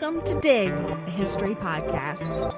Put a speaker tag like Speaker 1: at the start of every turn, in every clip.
Speaker 1: Welcome to Dig, a history podcast.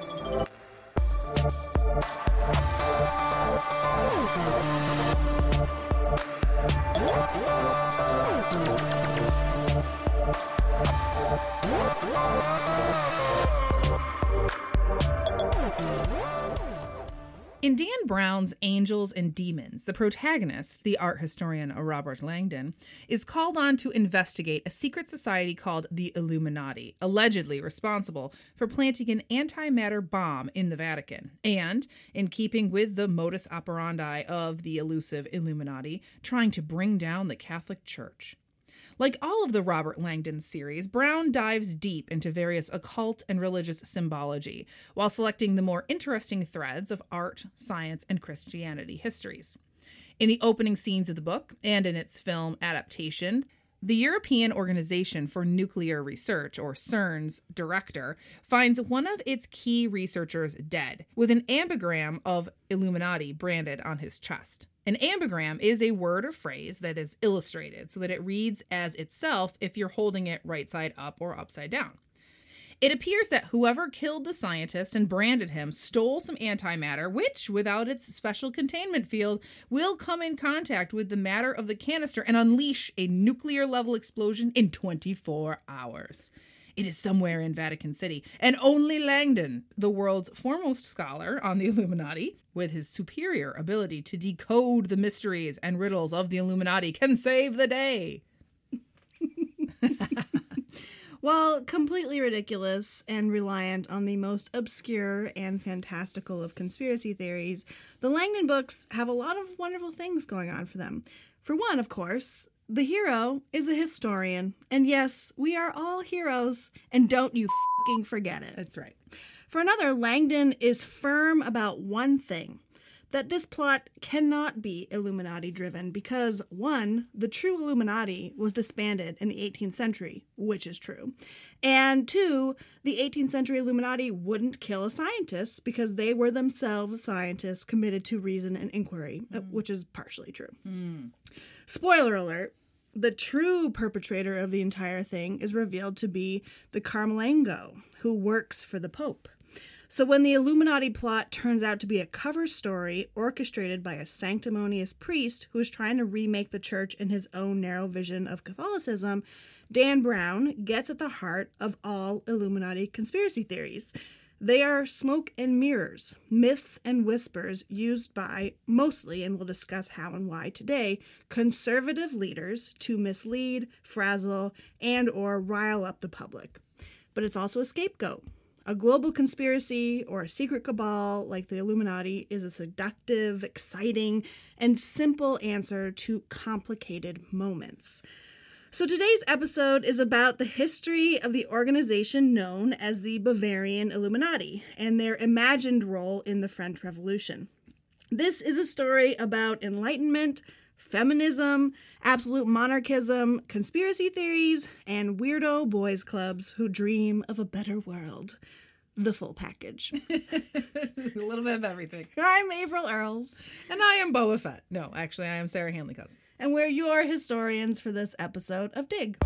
Speaker 2: In Dan Brown's Angels and Demons, the protagonist, the art historian Robert Langdon, is called on to investigate a secret society called the Illuminati, allegedly responsible for planting an antimatter bomb in the Vatican, and, in keeping with the modus operandi of the elusive Illuminati, trying to bring down the Catholic Church. Like all of the Robert Langdon series, Brown dives deep into various occult and religious symbology, while selecting the more interesting threads of art, science, and Christianity histories. In the opening scenes of the book, and in its film adaptation, the European Organization for Nuclear Research, or CERN's director, finds one of its key researchers dead, with an ambigram of Illuminati branded on his chest. An ambigram is a word or phrase that is illustrated so that it reads as itself if you're holding it right side up or upside down. It appears that whoever killed the scientist and branded him stole some antimatter, which, without its special containment field, will come in contact with the matter of the canister and unleash a nuclear level explosion in 24 hours. It is somewhere in Vatican City, and only Langdon, the world's foremost scholar on the Illuminati, with his superior ability to decode the mysteries and riddles of the Illuminati, can save the day.
Speaker 1: While completely ridiculous and reliant on the most obscure and fantastical of conspiracy theories, the Langdon books have a lot of wonderful things going on for them. For one, of course, the hero is a historian. And yes, we are all heroes, and don't you fucking forget it.
Speaker 2: That's right.
Speaker 1: For another, Langdon is firm about one thing that this plot cannot be Illuminati driven because, one, the true Illuminati was disbanded in the 18th century, which is true. And two, the 18th century Illuminati wouldn't kill a scientist because they were themselves scientists committed to reason and inquiry, mm. which is partially true. Mm. Spoiler alert the true perpetrator of the entire thing is revealed to be the Camerlengo, who works for the Pope. So when the Illuminati plot turns out to be a cover story orchestrated by a sanctimonious priest who is trying to remake the church in his own narrow vision of Catholicism, Dan Brown gets at the heart of all Illuminati conspiracy theories. They are smoke and mirrors, myths and whispers used by mostly, and we'll discuss how and why today, conservative leaders to mislead, frazzle, and or rile up the public. But it's also a scapegoat a global conspiracy or a secret cabal like the Illuminati is a seductive, exciting, and simple answer to complicated moments. So today's episode is about the history of the organization known as the Bavarian Illuminati and their imagined role in the French Revolution. This is a story about enlightenment, feminism, absolute monarchism, conspiracy theories, and weirdo boys clubs who dream of a better world. The full package.
Speaker 2: a little bit of everything.
Speaker 1: I'm Averill Earls.
Speaker 2: And I am Boba Fett. No, actually, I am Sarah Handley Cousins.
Speaker 1: And we're your historians for this episode of Dig.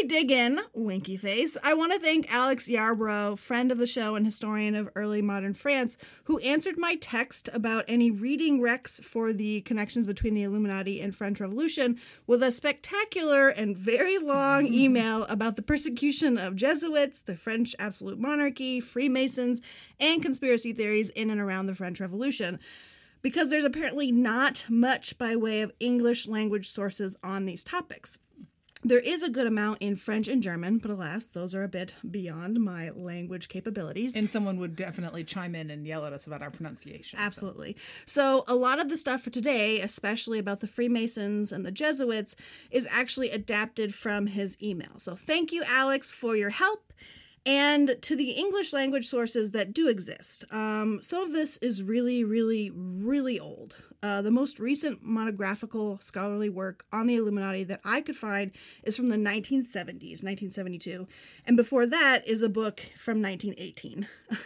Speaker 1: We dig in, winky face. I want to thank Alex Yarbrough, friend of the show and historian of early modern France, who answered my text about any reading recs for the connections between the Illuminati and French Revolution with a spectacular and very long email about the persecution of Jesuits, the French absolute monarchy, Freemasons, and conspiracy theories in and around the French Revolution because there's apparently not much by way of English language sources on these topics. There is a good amount in French and German, but alas, those are a bit beyond my language capabilities.
Speaker 2: And someone would definitely chime in and yell at us about our pronunciation. so.
Speaker 1: Absolutely. So. a lot of the stuff for today, especially about the Freemasons and the Jesuits, is actually adapted from his email. So thank you, Alex, for your help. And to the English language sources that do exist. Um, some of this is really, really, really old. Uh, the most recent monographical scholarly work on the Illuminati that I could find is from the 1970s, 1972. And before that is a book from 1918.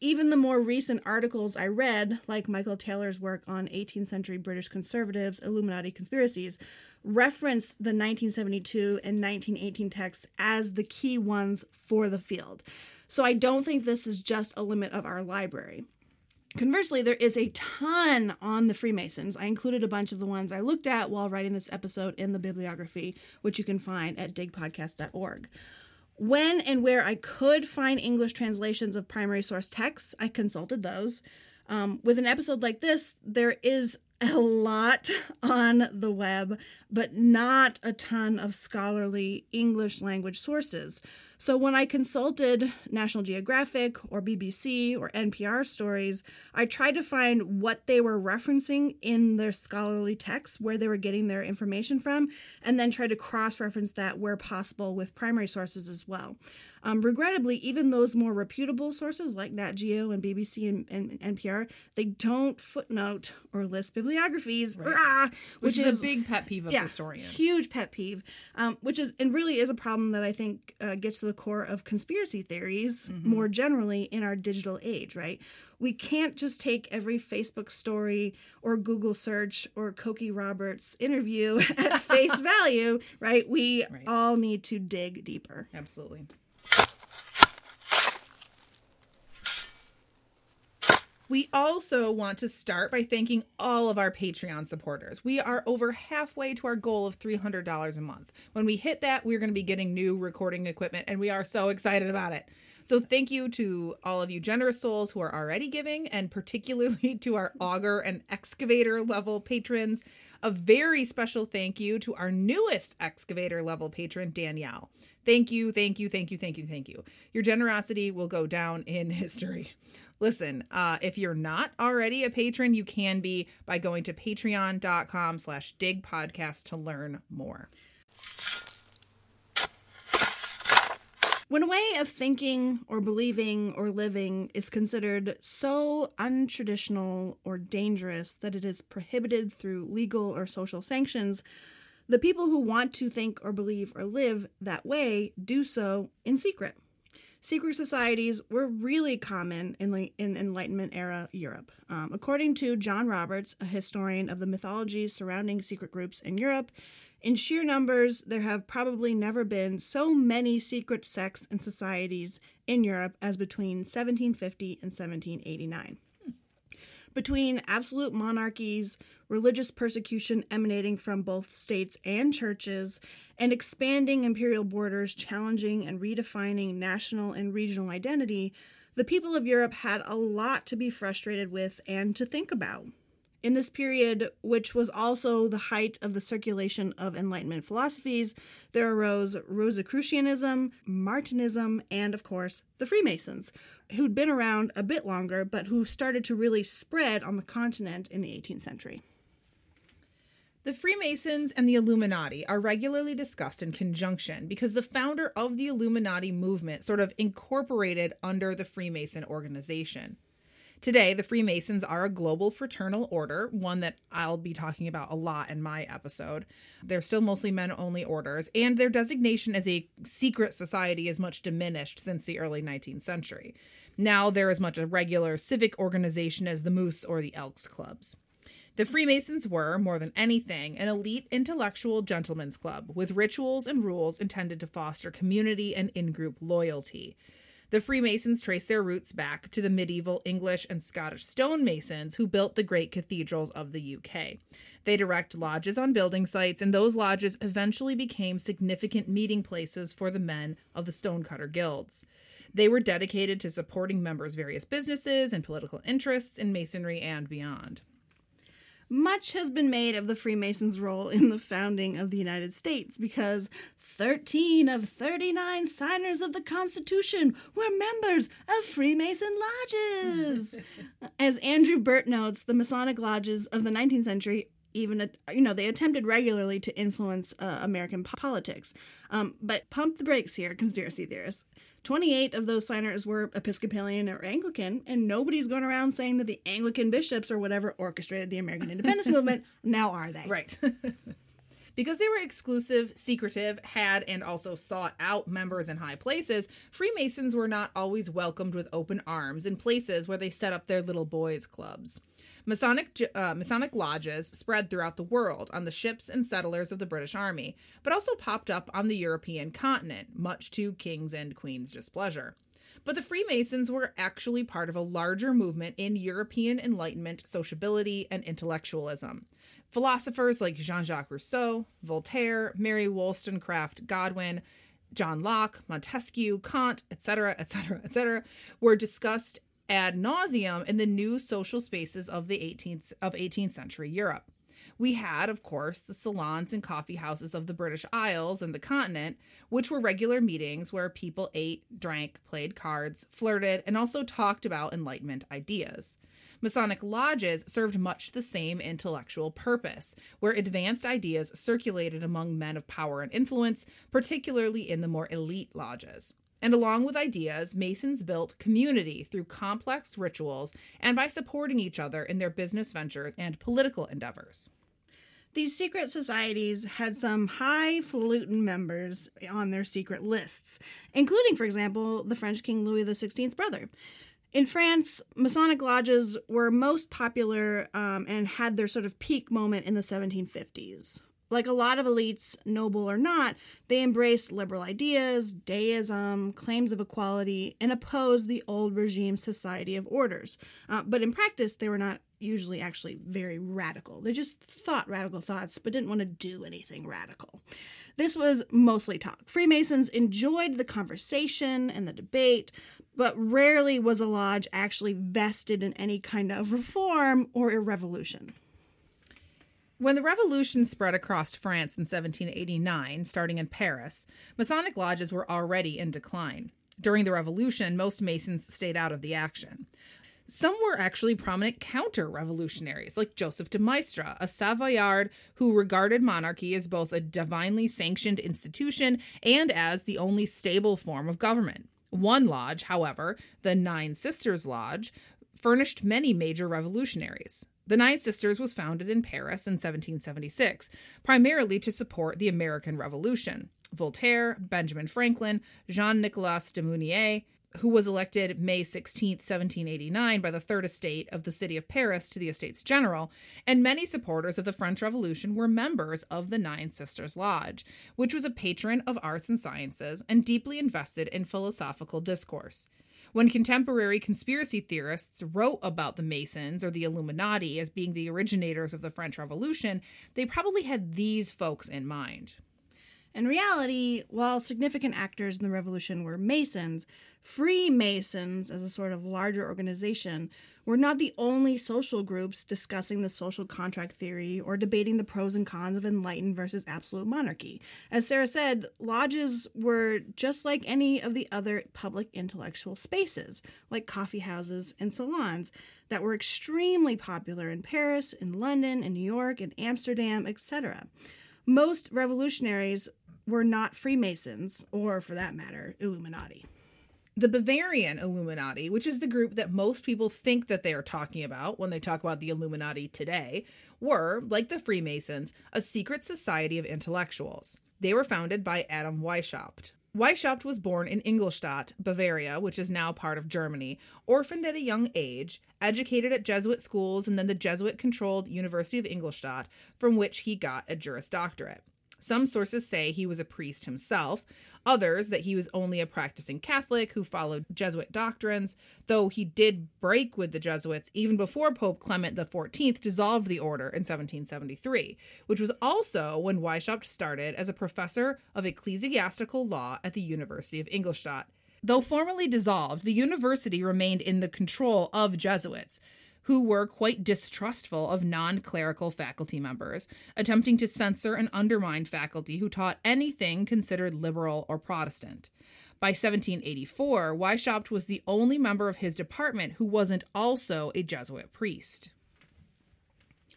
Speaker 1: even the more recent articles I read, like Michael Taylor's work on 18th century British conservatives, Illuminati conspiracies, reference the 1972 and 1918 texts as the key ones for the field. So I don't think this is just a limit of our library. Conversely, there is a ton on the Freemasons. I included a bunch of the ones I looked at while writing this episode in the bibliography, which you can find at digpodcast.org. When and where I could find English translations of primary source texts, I consulted those. Um, with an episode like this, there is a lot on the web, but not a ton of scholarly English language sources. So when I consulted National Geographic or BBC or NPR stories, I tried to find what they were referencing in their scholarly texts, where they were getting their information from, and then tried to cross reference that where possible with primary sources as well. Um, regrettably, even those more reputable sources like Nat Geo and BBC and, and NPR, they don't footnote or list bibliographies,
Speaker 2: Right.
Speaker 1: rah,
Speaker 2: Which, is, a big pet peeve of
Speaker 1: yeah,
Speaker 2: historians.
Speaker 1: Huge pet peeve, um, which is and really is a problem that I think uh, gets to the core of conspiracy theories
Speaker 2: Mm-hmm.
Speaker 1: more generally in our digital age, right? We can't just take every Facebook story or Google search or Cokie Roberts interview at face value, right? We
Speaker 2: Right.
Speaker 1: all need to dig deeper.
Speaker 2: Absolutely. We also want to start by thanking all of our Patreon supporters. We are over halfway to our goal of $300 a month. When we hit that, we're going to be getting new recording equipment, and we are so excited about it. So, thank you to all of you generous souls who are already giving, and particularly to our auger and excavator level patrons. A very special thank you to our newest excavator level patron, Danielle. Thank you, thank you, thank you, thank you, thank you. Your generosity will go down in history. Listen, uh, if you're not already a patron, you can be by going to patreon.com slash digpodcast to learn more.
Speaker 1: When a way of thinking or believing or living is considered so untraditional or dangerous that it is prohibited through legal or social sanctions, the people who want to think or believe or live that way do so in secret. Secret societies were really common in, in Enlightenment era Europe. Um, according to John Roberts, a historian of the mythology surrounding secret groups in Europe, in sheer numbers, there have probably never been so many secret sects and societies in Europe as between 1750 and 1789 between absolute monarchies, religious persecution emanating from both states and churches, and expanding imperial borders challenging and redefining national and regional identity, the people of Europe had a lot to be frustrated with and to think about. In this period, which was also the height of the circulation of Enlightenment philosophies, there arose Rosicrucianism, Martinism, and of course, the Freemasons, who'd been around a bit longer, but who started to really spread on the continent in the 18th century.
Speaker 2: The Freemasons and the Illuminati are regularly discussed in conjunction because the founder of the Illuminati movement sort of incorporated under the Freemason organization. Today, the Freemasons are a global fraternal order, one that I'll be talking about a lot in my episode. They're still mostly men only orders, and their designation as a secret society is much diminished since the early 19th century. Now they're as much a regular civic organization as the Moose or the Elks clubs. The Freemasons were, more than anything, an elite intellectual gentlemen's club with rituals and rules intended to foster community and in group loyalty. The Freemasons trace their roots back to the medieval English and Scottish stonemasons who built the great cathedrals of the UK. They direct lodges on building sites, and those lodges eventually became significant meeting places for the men of the stonecutter guilds. They were dedicated to supporting members' various businesses and political interests in masonry and beyond.
Speaker 1: Much has been made of the Freemasons' role in the founding of the United States because 13 of 39 signers of the Constitution were members of Freemason lodges. As Andrew Burt notes, the Masonic lodges of the 19th century even you know they attempted regularly to influence uh, American politics. Um, but pump the brakes here, conspiracy theorists. 28 of those signers were Episcopalian or Anglican, and nobody's going around saying that the Anglican bishops or whatever orchestrated the American independence movement. Now are they?
Speaker 2: Right. Because they were exclusive, secretive, had and also sought out members in high places, Freemasons were not always welcomed with open arms in places where they set up their little boys' clubs. Masonic, uh, Masonic lodges spread throughout the world on the ships and settlers of the British Army, but also popped up on the European continent, much to kings and queens' displeasure. But the Freemasons were actually part of a larger movement in European Enlightenment, sociability, and intellectualism. Philosophers like Jean Jacques Rousseau, Voltaire, Mary Wollstonecraft Godwin, John Locke, Montesquieu, Kant, etc., etc., etc., were discussed ad nauseum in the new social spaces of the 18th of 18th century Europe. We had, of course, the salons and coffee houses of the British Isles and the continent, which were regular meetings where people ate, drank, played cards, flirted, and also talked about Enlightenment ideas. Masonic lodges served much the same intellectual purpose, where advanced ideas circulated among men of power and influence, particularly in the more elite lodges. And along with ideas, Masons built community through complex rituals and by supporting each other in their business ventures and political endeavors.
Speaker 1: These secret societies had some highfalutin members on their secret lists, including, for example, the French King Louis XVI's brother. In France, Masonic lodges were most popular um, and had their sort of peak moment in the 1750s. Like a lot of elites, noble or not, they embraced liberal ideas, deism, claims of equality, and opposed the old regime society of orders. Uh, but in practice, they were not usually actually very radical. They just thought radical thoughts, but didn't want to do anything radical. This was mostly talk. Freemasons enjoyed the conversation and the debate, but rarely was a lodge actually vested in any kind of reform or a revolution.
Speaker 2: When the revolution spread across France in 1789, starting in Paris, Masonic lodges were already in decline. During the revolution, most Masons stayed out of the action. Some were actually prominent counter revolutionaries, like Joseph de Maistre, a Savoyard who regarded monarchy as both a divinely sanctioned institution and as the only stable form of government. One lodge, however, the Nine Sisters Lodge, furnished many major revolutionaries. The Nine Sisters was founded in Paris in 1776, primarily to support the American Revolution. Voltaire, Benjamin Franklin, Jean Nicolas de Meunier, who was elected May 16, 1789, by the Third Estate of the City of Paris to the Estates General, and many supporters of the French Revolution were members of the Nine Sisters Lodge, which was a patron of arts and sciences and deeply invested in philosophical discourse. When contemporary conspiracy theorists wrote about the Masons or the Illuminati as being the originators of the French Revolution, they probably had these folks in mind.
Speaker 1: In reality, while significant actors in the revolution were Masons, Freemasons, as a sort of larger organization, were not the only social groups discussing the social contract theory or debating the pros and cons of enlightened versus absolute monarchy. As Sarah said, lodges were just like any of the other public intellectual spaces, like coffee houses and salons, that were extremely popular in Paris, in London, in New York, in Amsterdam, etc. Most revolutionaries were not Freemasons, or for that matter, Illuminati
Speaker 2: the Bavarian Illuminati, which is the group that most people think that they are talking about when they talk about the Illuminati today, were, like the Freemasons, a secret society of intellectuals. They were founded by Adam Weishaupt. Weishaupt was born in Ingolstadt, Bavaria, which is now part of Germany, orphaned at a young age, educated at Jesuit schools and then the Jesuit controlled University of Ingolstadt, from which he got a Juris Doctorate. Some sources say he was a priest himself, others that he was only a practicing Catholic who followed Jesuit doctrines, though he did break with the Jesuits even before Pope Clement XIV dissolved the order in 1773, which was also when Weishaupt started as a professor of ecclesiastical law at the University of Ingolstadt. Though formally dissolved, the university remained in the control of Jesuits who were quite distrustful of non clerical faculty members, attempting to censor and undermine faculty who taught anything considered liberal or Protestant. By 1784, Weishaupt was the only member of his department who wasn't also a Jesuit priest.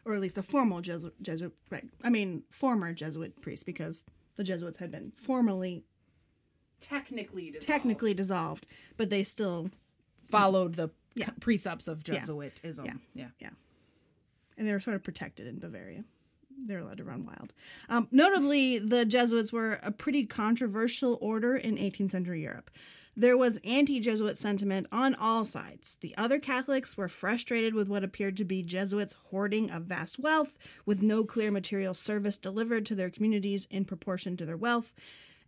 Speaker 1: Or at least a formal Jesuit, Jesuit right. I mean, former Jesuit priest, because the Jesuits had been formally,
Speaker 2: Technically dissolved.
Speaker 1: technically dissolved, but they still,
Speaker 2: followed the
Speaker 1: Yeah.
Speaker 2: precepts of Jesuitism.
Speaker 1: Yeah.
Speaker 2: yeah.
Speaker 1: yeah. And they were sort of protected in Bavaria. They're allowed to run wild. Um, notably, the Jesuits were a pretty controversial order in 18th century Europe. There was anti Jesuit sentiment on all sides. The other Catholics were frustrated with what appeared to be Jesuits hoarding of vast wealth, with no clear material service delivered to their communities in proportion to their wealth.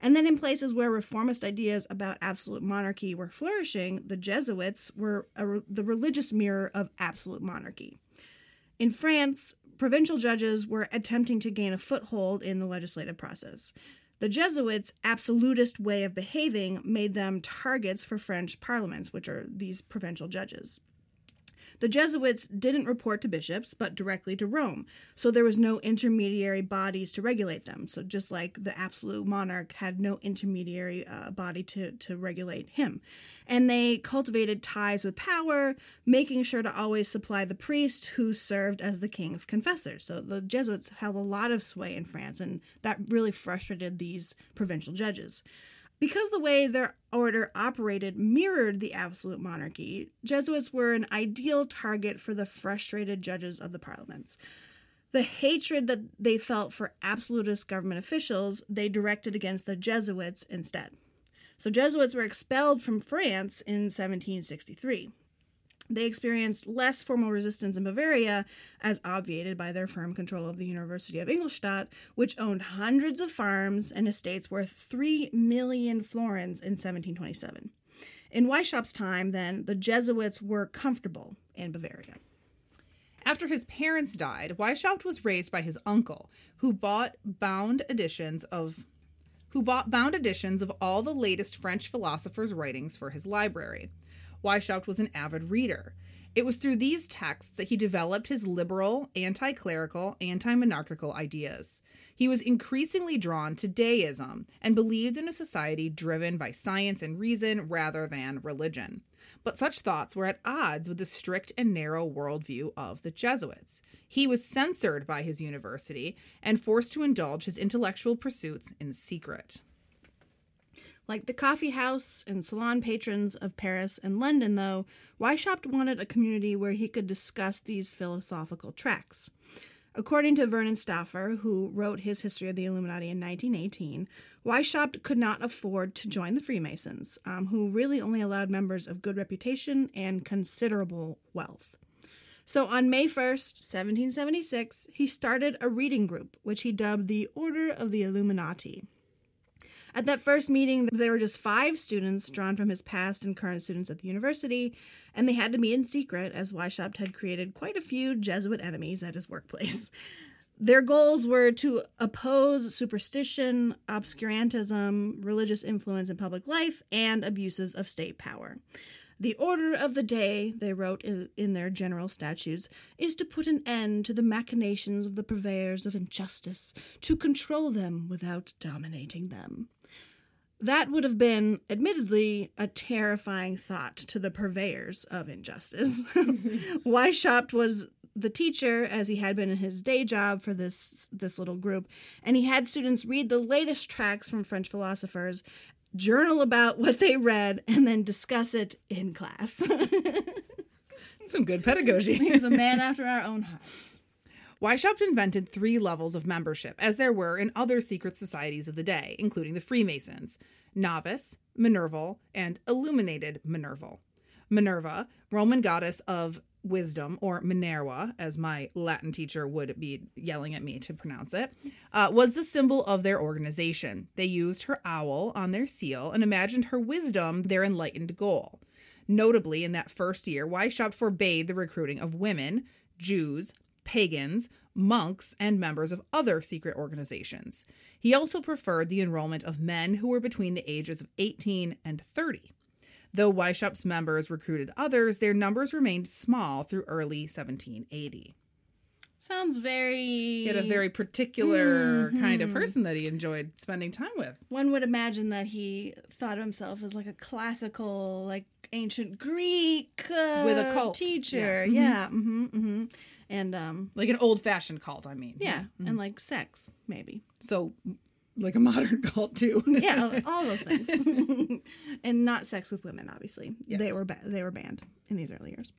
Speaker 1: And then in places where reformist ideas about absolute monarchy were flourishing, the Jesuits were a, the religious mirror of absolute monarchy. In France, provincial judges were attempting to gain a foothold in the legislative process. The Jesuits' absolutist way of behaving made them targets for French parliaments, which are these provincial judges. The Jesuits didn't report to bishops, but directly to Rome, so there was no intermediary bodies to regulate them. So just like the absolute monarch had no intermediary uh, body to, to regulate him. And they cultivated ties with power, making sure to always supply the priest who served as the king's confessor. So the Jesuits held a lot of sway in France, and that really frustrated these provincial judges. Because the way their order operated mirrored the absolute monarchy, Jesuits were an ideal target for the frustrated judges of the parliaments. The hatred that they felt for absolutist government officials, they directed against the Jesuits instead. So Jesuits were expelled from France in 1763. They experienced less formal resistance in Bavaria, as obviated by their firm control of the University of Ingolstadt, which owned hundreds of farms and estates worth 3 million florins in 1727. In Weishaupt's time, then, the Jesuits were comfortable in Bavaria.
Speaker 2: After his parents died, Weishaupt was raised by his uncle, who bought bound editions of who bought bound editions of all the latest French philosophers' writings for his library. Weishaupt was an avid reader. It was through these texts that he developed his liberal, anti clerical, anti monarchical ideas. He was increasingly drawn to deism and believed in a society driven by science and reason rather than religion. But such thoughts were at odds with the strict and narrow worldview of the Jesuits. He was censored by his university and forced to indulge his intellectual pursuits in secret.
Speaker 1: Like the coffee house and salon patrons of Paris and London, though, Weishaupt wanted a community where he could discuss these philosophical tracks. According to Vernon Stauffer, who wrote his History of the Illuminati in 1918, Weishaupt could not afford to join the Freemasons, um, who really only allowed members of good reputation and considerable wealth. So on May 1st, 1776, he started a reading group, which he dubbed the Order of the Illuminati. At that first meeting, there were just five students drawn from his past and current students at the university, and they had to meet in secret as Weishaupt had created quite a few Jesuit enemies at his workplace. Their goals were to oppose superstition, obscurantism, religious influence in public life, and abuses of state power. The order of the day, they wrote in, their general statutes, is to put an end to the machinations of the purveyors of injustice, to control them without dominating them. That would have been, admittedly, a terrifying thought to the purveyors of injustice. Weishaupt was the teacher, as he had been in his day job for this this little group, and he had students read the latest tracts from French philosophers, journal about what they read, and then discuss it in class.
Speaker 2: Some good pedagogy.
Speaker 1: He's a man after our own hearts.
Speaker 2: Weishaupt invented three levels of membership, as there were in other secret societies of the day, including the Freemasons novice, Minerval, and illuminated Minerval. Minerva, Roman goddess of wisdom, or Minerva, as my Latin teacher would be yelling at me to pronounce it, uh, was the symbol of their organization. They used her owl on their seal and imagined her wisdom their enlightened goal. Notably, in that first year, Weishaupt forbade the recruiting of women, Jews, pagans, monks, and members of other secret organizations. He also preferred the enrollment of men who were between the ages of 18 and 30. Though Weishaupt's members recruited others, their numbers remained small through early 1780.
Speaker 1: Sounds very.
Speaker 2: He had a very particular kind of person that he enjoyed spending time with.
Speaker 1: One would imagine that he thought of himself as like a classical, like ancient Greek uh,
Speaker 2: With a cult.
Speaker 1: teacher.
Speaker 2: Yeah.
Speaker 1: Yeah. hmm hmm And um,
Speaker 2: Like an old fashioned cult, I mean.
Speaker 1: yeah, and like sex, maybe.
Speaker 2: So, like a modern cult, too.
Speaker 1: Yeah, all those things, and not sex with women. Obviously, they were ba- they were banned in these early years.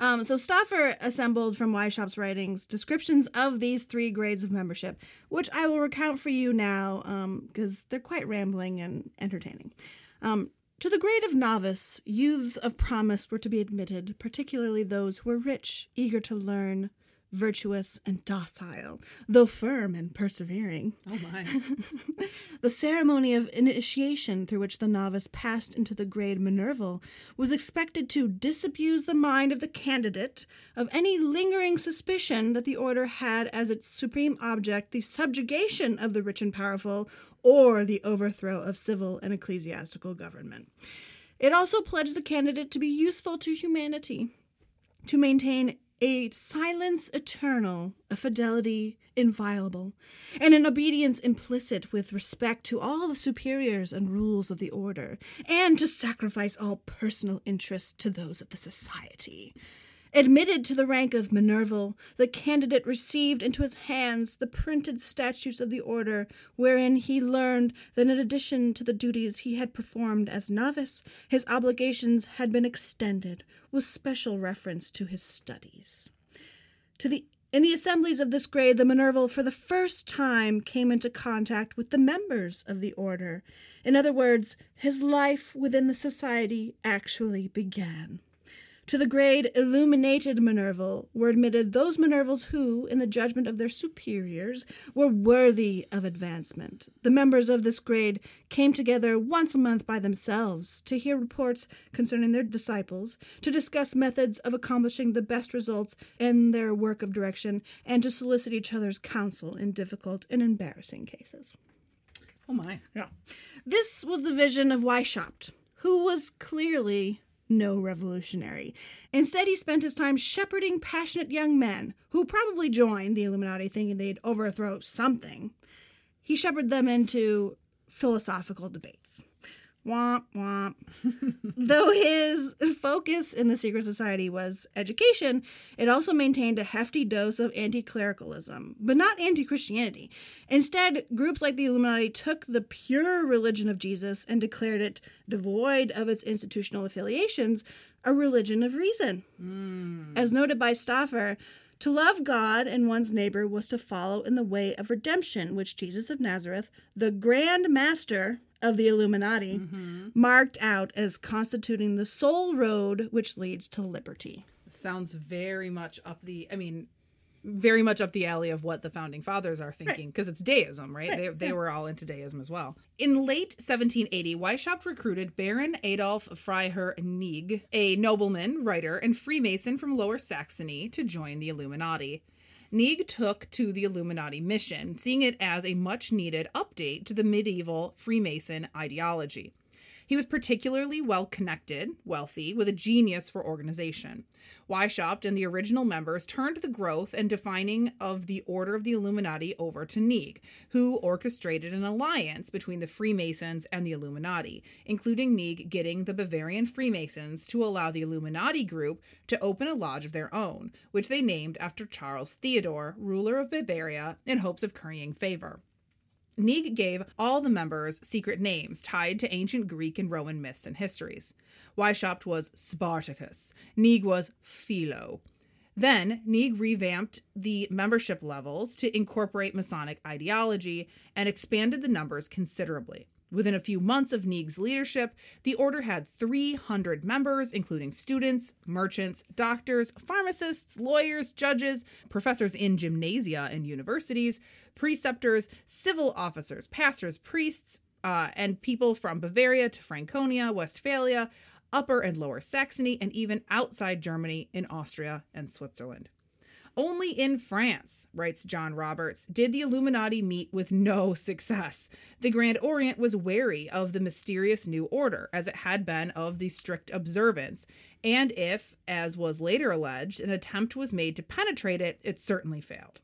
Speaker 1: Um, so Stauffer assembled from Weishaupt's writings descriptions of these three grades of membership, which I will recount for you now um, because they're quite rambling and entertaining. Um, to the grade of novice, youths of promise were to be admitted, particularly those who were rich, eager to learn, virtuous, and docile, though firm and persevering.
Speaker 2: Oh, my.
Speaker 1: The ceremony of initiation through which the novice passed into the grade Minerval was expected to disabuse the mind of the candidate of any lingering suspicion that the order had as its supreme object the subjugation of the rich and powerful or the overthrow of civil and ecclesiastical government. It also pledged the candidate to be useful to humanity, to maintain a silence eternal, a fidelity inviolable, and an obedience implicit with respect to all the superiors and rules of the order, and to sacrifice all personal interests to those of the society. Admitted to the rank of Minerval, the candidate received into his hands the printed statutes of the order, wherein he learned that in addition to the duties he had performed as novice, his obligations had been extended, with special reference to his studies. To the in the assemblies of this grade, the Minerval for the first time came into contact with the members of the order. In other words, his life within the society actually began. To the grade illuminated Minerval were admitted those Minervals who, in the judgment of their superiors, were worthy of advancement. The members of this grade came together once a month by themselves to hear reports concerning their disciples, to discuss methods of accomplishing the best results in their work of direction, and to solicit each other's counsel in difficult and embarrassing cases.
Speaker 2: Oh, my.
Speaker 1: Yeah. This was the vision of Weishaupt, who was clearly no revolutionary. Instead, he spent his time shepherding passionate young men who probably joined the Illuminati thinking they'd overthrow something. He shepherded them into philosophical debates. Womp womp. Though his focus in the secret society was education, it also maintained a hefty dose of anti clericalism, but not anti Christianity. Instead, groups like the Illuminati took the pure religion of Jesus and declared it devoid of its institutional affiliations, a religion of reason. Hmm. As noted by Stauffer, to love God and one's neighbor was to follow in the way of redemption, which Jesus of Nazareth, the grand master of the Illuminati, mm-hmm. marked out as constituting the sole road which leads to liberty.
Speaker 2: sounds very much up the i mean very much up the alley of what the founding fathers are thinking because it's deism right, they, they were all into deism as well. In late 1780 weishaupt recruited baron adolf freiherr nieg a nobleman writer and freemason from lower saxony to join the illuminati Nieg took to the Illuminati mission, seeing it as a much needed update to the medieval Freemason ideology. He was particularly well connected, wealthy, with a genius for organization. Weishaupt and the original members turned the growth and defining of the Order of the Illuminati over to Nieg, who orchestrated an alliance between the Freemasons and the Illuminati, including Nieg getting the Bavarian Freemasons to allow the Illuminati group to open a lodge of their own, which they named after Charles Theodore, ruler of Bavaria, in hopes of currying favor. Nieg gave all the members secret names tied to ancient Greek and Roman myths and histories. Weishaupt was Spartacus. Nieg was Philo. Then, Neig revamped the membership levels to incorporate Masonic ideology and expanded the numbers considerably. Within a few months of Neig's leadership, the order had 300 members, including students, merchants, doctors, pharmacists, lawyers, judges, professors in gymnasia and universities, preceptors, civil officers, pastors, priests, uh, and people from Bavaria to Franconia, Westphalia, Upper and Lower Saxony, and even outside Germany in Austria and Switzerland. Only in France, writes John Roberts, did the Illuminati meet with no success. The Grand Orient was wary of the mysterious new order, as it had been of the strict observance, and if, as was later alleged, an attempt was made to penetrate it, it certainly failed.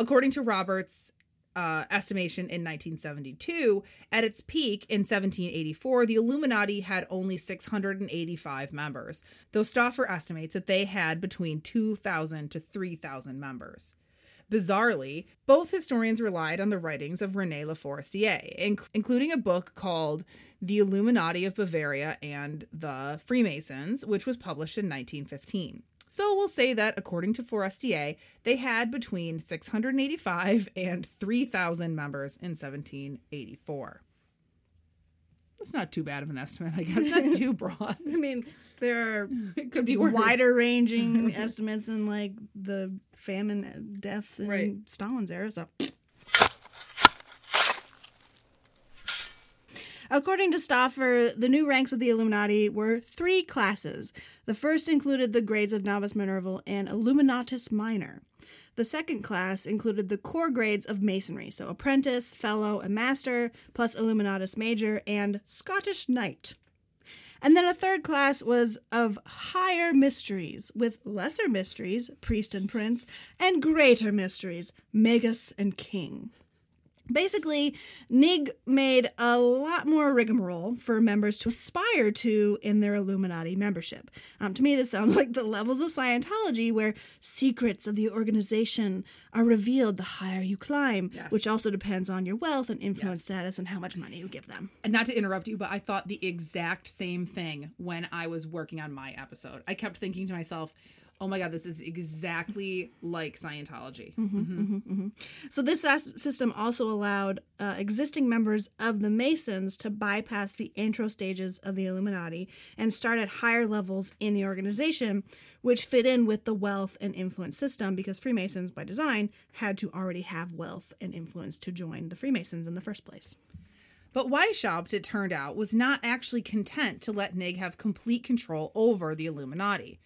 Speaker 2: According to Roberts, uh, estimation in 1972, at its peak in 1784, the Illuminati had only 685 members, though Stauffer estimates that they had between 2,000 to 3,000 members. Bizarrely, both historians relied on the writings of Rene Le Forestier, inc- including a book called The Illuminati of Bavaria and the Freemasons, which was published in 1915. So we'll say that according to Forestier, they had between 685 and 3,000 members in 1784. That's not too bad of an estimate, I guess. Not too broad.
Speaker 1: I mean, there are
Speaker 2: It could be
Speaker 1: wider ranging estimates in like the famine deaths in
Speaker 2: Right.
Speaker 1: Stalin's era. So, according to Stauffer, the new ranks of the Illuminati were three classes. The first included the grades of Novice Minerval and Illuminatus Minor. The second class included the core grades of Masonry, so Apprentice, Fellow, and Master, plus Illuminatus Major, and Scottish Knight. And then a third class was of higher mysteries, with lesser mysteries, priest and prince, and greater mysteries, magus and king. Basically, Nig made a lot more rigmarole for members to aspire to in their Illuminati membership. Um, to me, this sounds like the levels of Scientology where secrets of the organization are revealed the higher you climb,
Speaker 2: Yes.
Speaker 1: which also depends on your wealth and influence
Speaker 2: Yes.
Speaker 1: status and how much money you give them.
Speaker 2: And not to interrupt you, but I thought the exact same thing when I was working on my episode. I kept thinking to myself, oh my God, this is exactly like Scientology. Mm-hmm, mm-hmm.
Speaker 1: Mm-hmm, so this system also allowed uh, existing members of the Masons to bypass the intro stages of the Illuminati and start at higher levels in the organization, which fit in with the wealth and influence system because Freemasons, by design, had to already have wealth and influence to join the Freemasons in the first place.
Speaker 2: But Weishaupt, it turned out, was not actually content to let Nig have complete control over the Illuminati.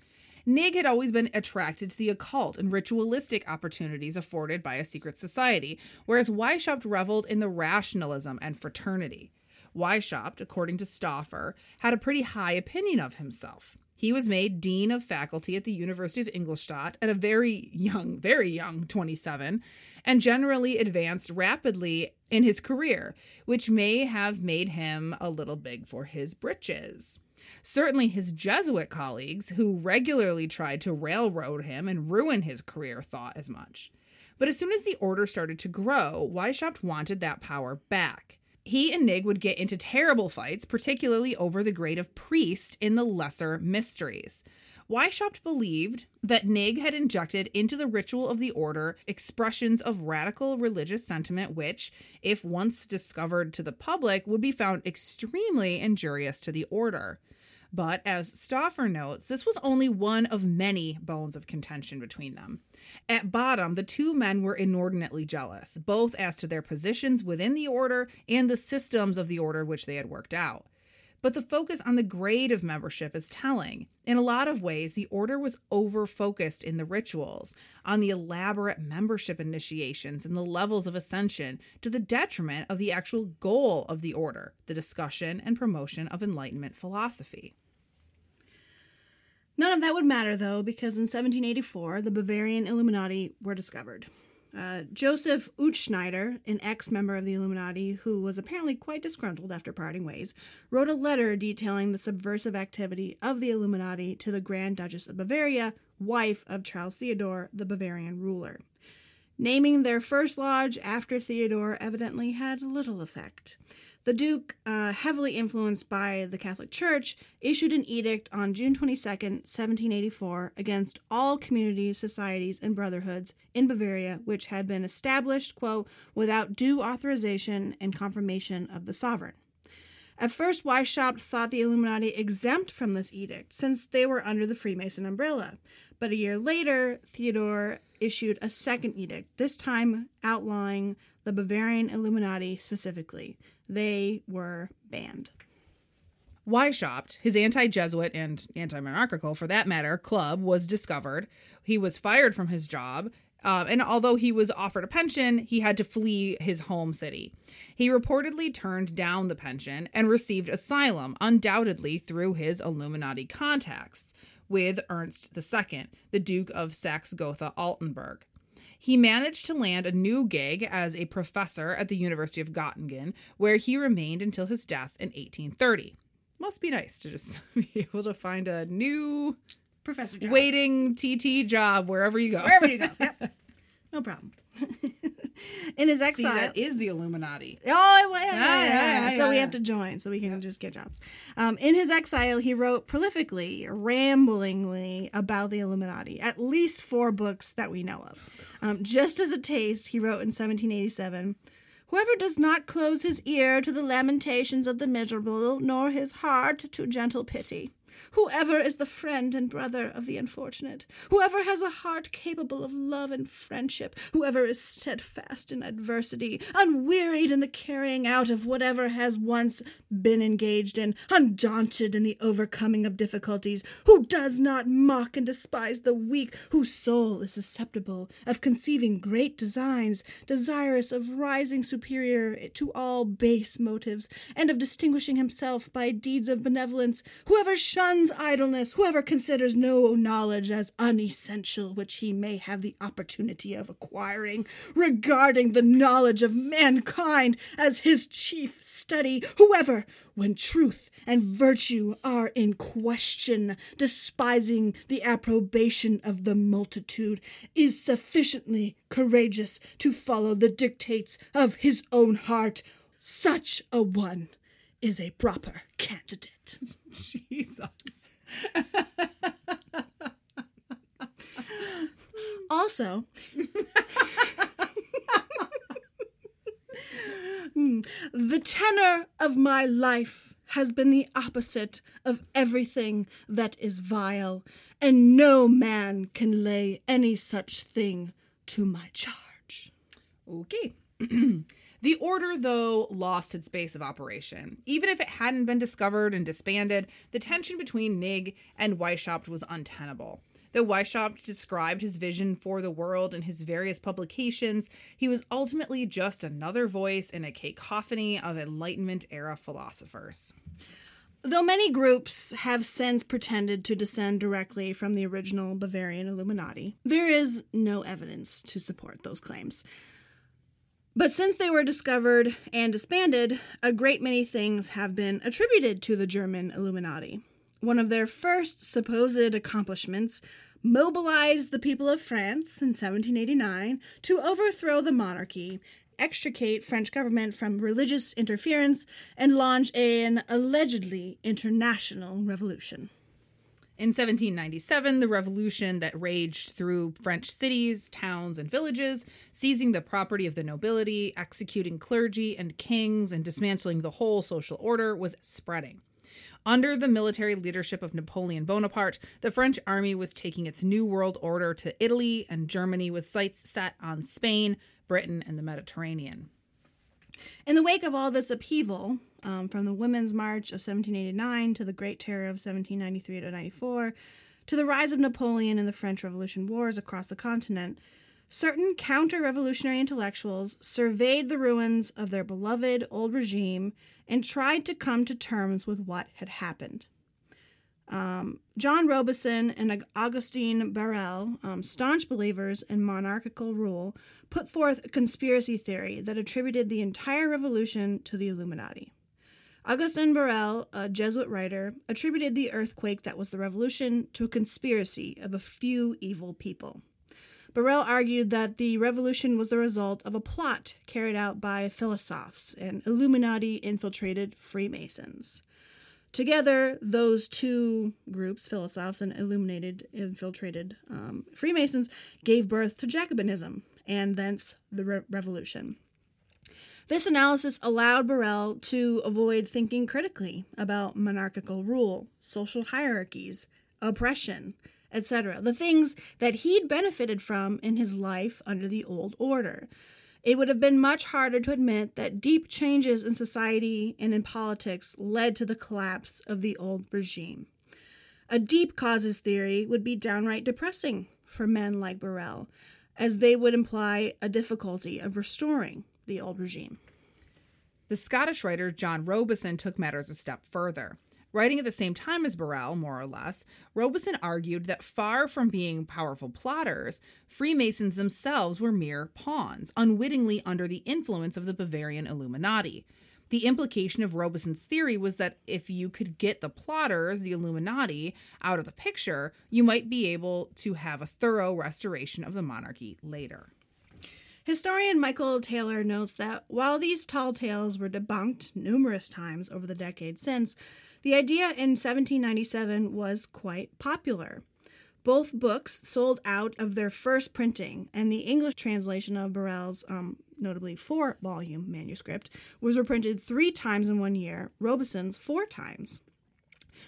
Speaker 2: Nig had always been attracted to the occult and ritualistic opportunities afforded by a secret society, whereas Weishaupt reveled in the rationalism and fraternity. Weishaupt, according to Stauffer, had a pretty high opinion of himself. He was made dean of faculty at the University of Ingolstadt at a very young, very young 27, and generally advanced rapidly in his career, which may have made him a little big for his britches. Certainly, his Jesuit colleagues, who regularly tried to railroad him and ruin his career, thought as much. But as soon as the order started to grow, Weishaupt wanted that power back. He and Nig would get into terrible fights, particularly over the grade of priest in the Lesser Mysteries. Weishaupt believed that Nig had injected into the ritual of the order expressions of radical religious sentiment, which, if once discovered to the public, would be found extremely injurious to the order. But as Stauffer notes, this was only one of many bones of contention between them. At bottom, the two men were inordinately jealous, both as to their positions within the order and the systems of the order which they had worked out. But the focus on the grade of membership is telling. In a lot of ways, the order was over focused in the rituals, on the elaborate membership initiations and the levels of ascension, to the detriment of the actual goal of the order the discussion and promotion of Enlightenment philosophy.
Speaker 1: None of that would matter, though, because in 1784, the Bavarian Illuminati were discovered. Uh, Joseph Utzschneider, an ex member of the Illuminati who was apparently quite disgruntled after parting ways, wrote a letter detailing the subversive activity of the Illuminati to the Grand Duchess of Bavaria, wife of Charles Theodore, the Bavarian ruler. Naming their first lodge after Theodore evidently had little effect. The Duke, uh, heavily influenced by the Catholic Church, issued an edict on June 22, 1784, against all communities, societies, and brotherhoods in Bavaria which had been established, quote, without due authorization and confirmation of the sovereign. At first, Weishaupt thought the Illuminati exempt from this edict, since they were under the Freemason umbrella. But a year later, Theodore issued a second edict, this time outlawing the Bavarian Illuminati specifically. They were banned.
Speaker 2: Weishaupt, his anti Jesuit and anti monarchical, for that matter, club was discovered. He was fired from his job. Uh, and although he was offered a pension, he had to flee his home city. He reportedly turned down the pension and received asylum, undoubtedly through his Illuminati contacts with Ernst II, the Duke of Saxe Gotha Altenburg. He managed to land a new gig as a professor at the University of Göttingen, where he remained until his death in 1830. Must be nice to just be able to find a new
Speaker 1: Professor job.
Speaker 2: waiting TT job wherever you go.
Speaker 1: Wherever you go. Yep. No problem. In his
Speaker 2: See,
Speaker 1: exile.
Speaker 2: that is the Illuminati.
Speaker 1: Oh, yeah, yeah, yeah,
Speaker 2: Yeah,
Speaker 1: So we have to join so we can just get jobs. Um, in his exile, he wrote prolifically, ramblingly about the Illuminati, at least four books that we know of. Um, just as a taste, he wrote in 1787 Whoever does not close his ear to the lamentations of the miserable, nor his heart to gentle pity. Whoever is the friend and brother of the unfortunate, whoever has a heart capable of love and friendship, whoever is steadfast in adversity, unwearied in the carrying out of whatever has once been engaged in, undaunted in the overcoming of difficulties, who does not mock and despise the weak, whose soul is susceptible of conceiving great designs, desirous of rising superior to all base motives, and of distinguishing himself by deeds of benevolence, whoever shuns idleness, whoever considers no knowledge as unessential which he may have the opportunity of acquiring, regarding the knowledge of mankind as his chief study, whoever, when truth and virtue are in question, despising the approbation of the multitude, is sufficiently courageous to follow the dictates of his own heart, such a one is a proper candidate.
Speaker 2: Jesus.
Speaker 1: Also, the tenor of my life has been the opposite of everything that is vile, and no man can lay any such thing to my charge.
Speaker 2: Okay. the order, though, lost its base of operation. Even if it hadn't been discovered and disbanded, the tension between Knigge and Weishaupt was untenable. Though Weishaupt described his vision for the world in his various publications, he was ultimately just another voice in a cacophony of Enlightenment era philosophers.
Speaker 1: Though many groups have since pretended to descend directly from the original Bavarian Illuminati, there is no evidence to support those claims. But since they were discovered and disbanded, a great many things have been attributed to the German Illuminati. One of their first supposed accomplishments mobilized the people of France in 1789 to overthrow the monarchy, extricate French government from religious interference, and launch an allegedly international revolution.
Speaker 2: In 1797, the revolution that raged through French cities, towns, and villages, seizing the property of the nobility, executing clergy and kings, and dismantling the whole social order, was spreading. Under the military leadership of Napoleon Bonaparte, the French army was taking its new world order to Italy and Germany with sights set on Spain, Britain, and the Mediterranean.
Speaker 1: In the wake of all this upheaval, um, from the Women's March of 1789 to the Great Terror of 1793 to 94, to the rise of Napoleon and the French Revolution wars across the continent, certain counter revolutionary intellectuals surveyed the ruins of their beloved old regime and tried to come to terms with what had happened. Um, John Robison and Augustine Barruel, um, staunch believers in monarchical rule, put forth a conspiracy theory that attributed the entire revolution to the Illuminati. Augustin Barruel, a Jesuit writer, attributed the earthquake that was the revolution to a conspiracy of a few evil people. Barruel argued that the revolution was the result of a plot carried out by philosophes and Illuminati infiltrated Freemasons. Together, those two groups, philosophes and illuminated, infiltrated um, Freemasons, gave birth to Jacobinism and thence the re- revolution. This analysis allowed Barruel to avoid thinking critically about monarchical rule, social hierarchies, oppression, etc., the things that he'd benefited from in his life under the old order. It would have been much harder to admit that deep changes in society and in politics led to the collapse of the old regime. A deep causes theory would be downright depressing for men like Barruel, as they would imply a difficulty of restoring the old regime.
Speaker 2: The Scottish writer John Robison took matters a step further. Writing at the same time as Barruel, more or less, Robison argued that far from being powerful plotters, Freemasons themselves were mere pawns, unwittingly under the influence of the Bavarian Illuminati. The implication of Robison's theory was that if you could get the plotters, the Illuminati, out of the picture, you might be able to have a thorough restoration of the monarchy later.
Speaker 1: Historian Michael Taylor notes that while these tall tales were debunked numerous times over the decades since, the idea in 1797 was quite popular. Both books sold out of their first printing, and the English translation of Barruel's, um, notably four volume manuscript, was reprinted three times in one year, Robison's four times.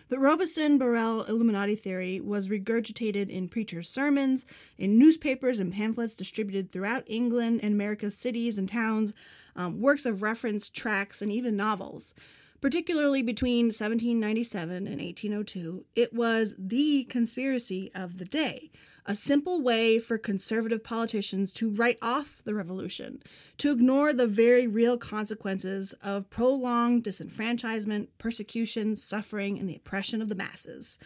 Speaker 1: The Robison Barruel Illuminati theory was regurgitated in preachers' sermons, in newspapers and pamphlets distributed throughout England and America's cities and towns, um, works of reference, tracts, and even novels. Particularly between 1797 and 1802, it was the conspiracy of the day a simple way for conservative politicians to write off the revolution, to ignore the very real consequences of prolonged disenfranchisement, persecution, suffering, and the oppression of the masses.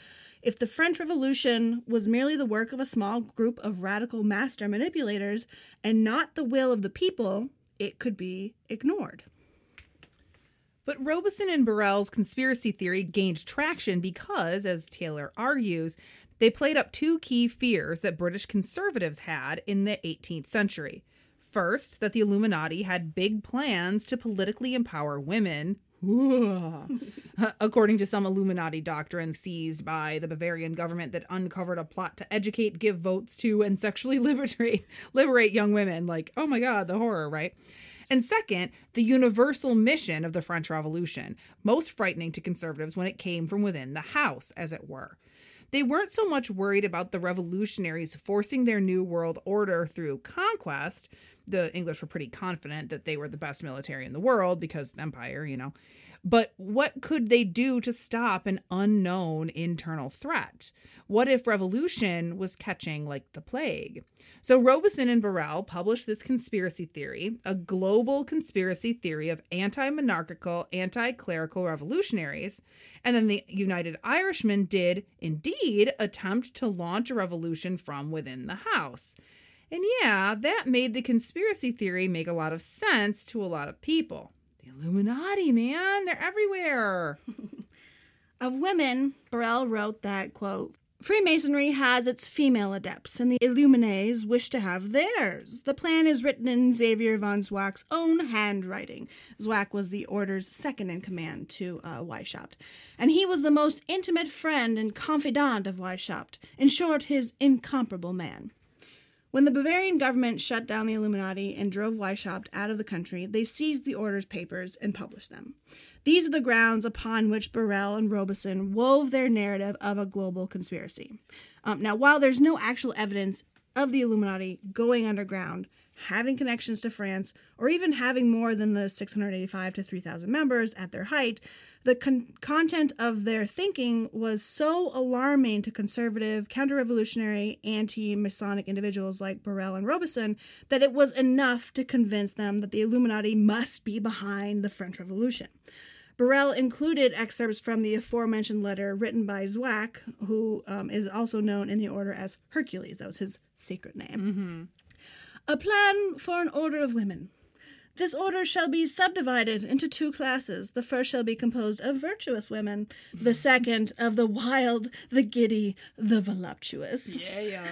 Speaker 1: If the French Revolution was merely the work of a small group of radical master manipulators and not the will of the people, it could be ignored.
Speaker 2: But Robison and Barruel's conspiracy theory gained traction because, as Taylor argues, they played up two key fears that British conservatives had in the 18th century. First, that the Illuminati had big plans to politically empower women. According to some Illuminati doctrine seized by the Bavarian government that uncovered a plot to educate, give votes to, and sexually liberate liberate young women. Like, oh my god, the horror, right? And second, the universal mission of the French Revolution, most frightening to conservatives when it came from within the house, as it were. They weren't so much worried about the revolutionaries forcing their new world order through conquest. The English were pretty confident that they were the best military in the world because empire, you know. But what could they do to stop an unknown internal threat? What if revolution was catching like the plague? So Robison and Barruel published this conspiracy theory, a global conspiracy theory of anti-monarchical, anti-clerical revolutionaries, and then the United Irishmen did indeed attempt to launch a revolution from within the house. And yeah, that made the conspiracy theory make a lot of sense to a lot of people. The Illuminati, man, they're everywhere.
Speaker 1: of women, Barruel wrote that, quote, Freemasonry has its female adepts, and the Illuminates wish to have theirs. The plan is written in Xavier von Zwack's own handwriting. Zwack was the order's second in command to uh, Weishaupt, and he was the most intimate friend and confidant of Weishaupt, in short, his incomparable man. When the Bavarian government shut down the Illuminati and drove Weishaupt out of the country, they seized the order's papers and published them. These are the grounds upon which Barruel and Robison wove their narrative of a global conspiracy. Um, now, while there's no actual evidence of the Illuminati going underground, having connections to France, or even having more than the 685 to 3,000 members at their height, the con- content of their thinking was so alarming to conservative, counter revolutionary, anti Masonic individuals like Barruel and Robison that it was enough to convince them that the Illuminati must be behind the French Revolution. Barruel included excerpts from the aforementioned letter written by Zwack, who um, is also known in the order as Hercules. That was his secret name. Mm-hmm. A plan for an order of women This order shall be subdivided into two classes. The first shall be composed of virtuous women, the second of the wild, the giddy, the voluptuous.
Speaker 2: Yeah, yeah.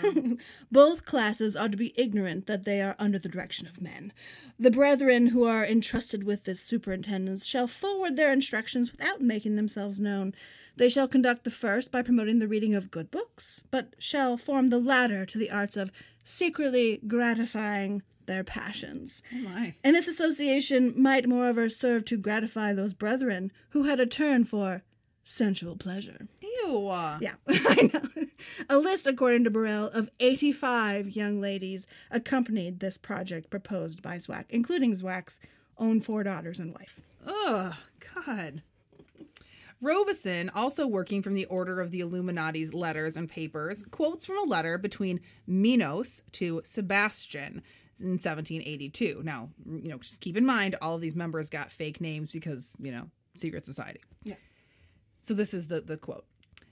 Speaker 1: Both classes are to be ignorant that they are under the direction of men. The brethren who are entrusted with this superintendence shall forward their instructions without making themselves known. They shall conduct the first by promoting the reading of good books, but shall form the latter to the arts of secretly gratifying their passions.
Speaker 2: Oh.
Speaker 1: And this association might moreover serve to gratify those brethren who had a turn for sensual pleasure.
Speaker 2: Ew.
Speaker 1: Yeah, I know. A list, according to Barruel, of 85 young ladies accompanied this project proposed by Zwack, including Zwack's own four daughters and wife.
Speaker 2: Oh, God. Robison, also working from the Order of the Illuminati's letters and papers, quotes from a letter between Minos to Sebastian in 1782. Now, you know, just keep in mind all of these members got fake names because, you know, secret society.
Speaker 1: Yeah.
Speaker 2: So this is the, the quote.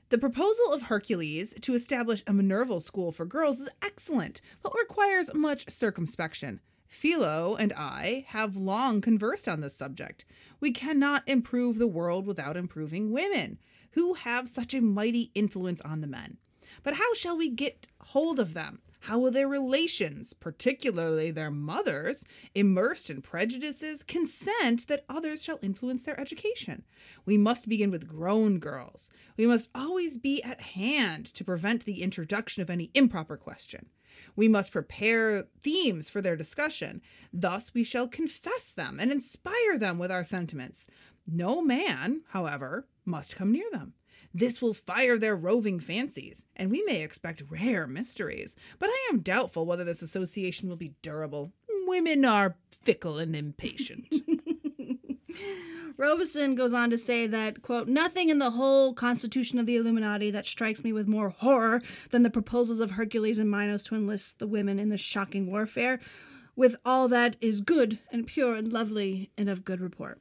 Speaker 2: The proposal of Hercules to establish a Minerval school for girls is excellent, but requires much circumspection. Philo and I have long conversed on this subject. We cannot improve the world without improving women, who have such a mighty influence on the men. But how shall we get hold of them? How will their relations, particularly their mothers, immersed in prejudices, consent that others shall influence their education? We must begin with grown girls. We must always be at hand to prevent the introduction of any improper question. We must prepare themes for their discussion. Thus, we shall confess them and inspire them with our sentiments. No man, however, must come near them. This will fire their roving fancies, and we may expect rare mysteries. But I am doubtful whether this association will be durable. Women are fickle and impatient.
Speaker 1: Robison goes on to say that, quote, nothing in the whole constitution of the Illuminati that strikes me with more horror than the proposals of Hercules and Minos to enlist the women in this shocking warfare with all that is good and pure and lovely and of good report.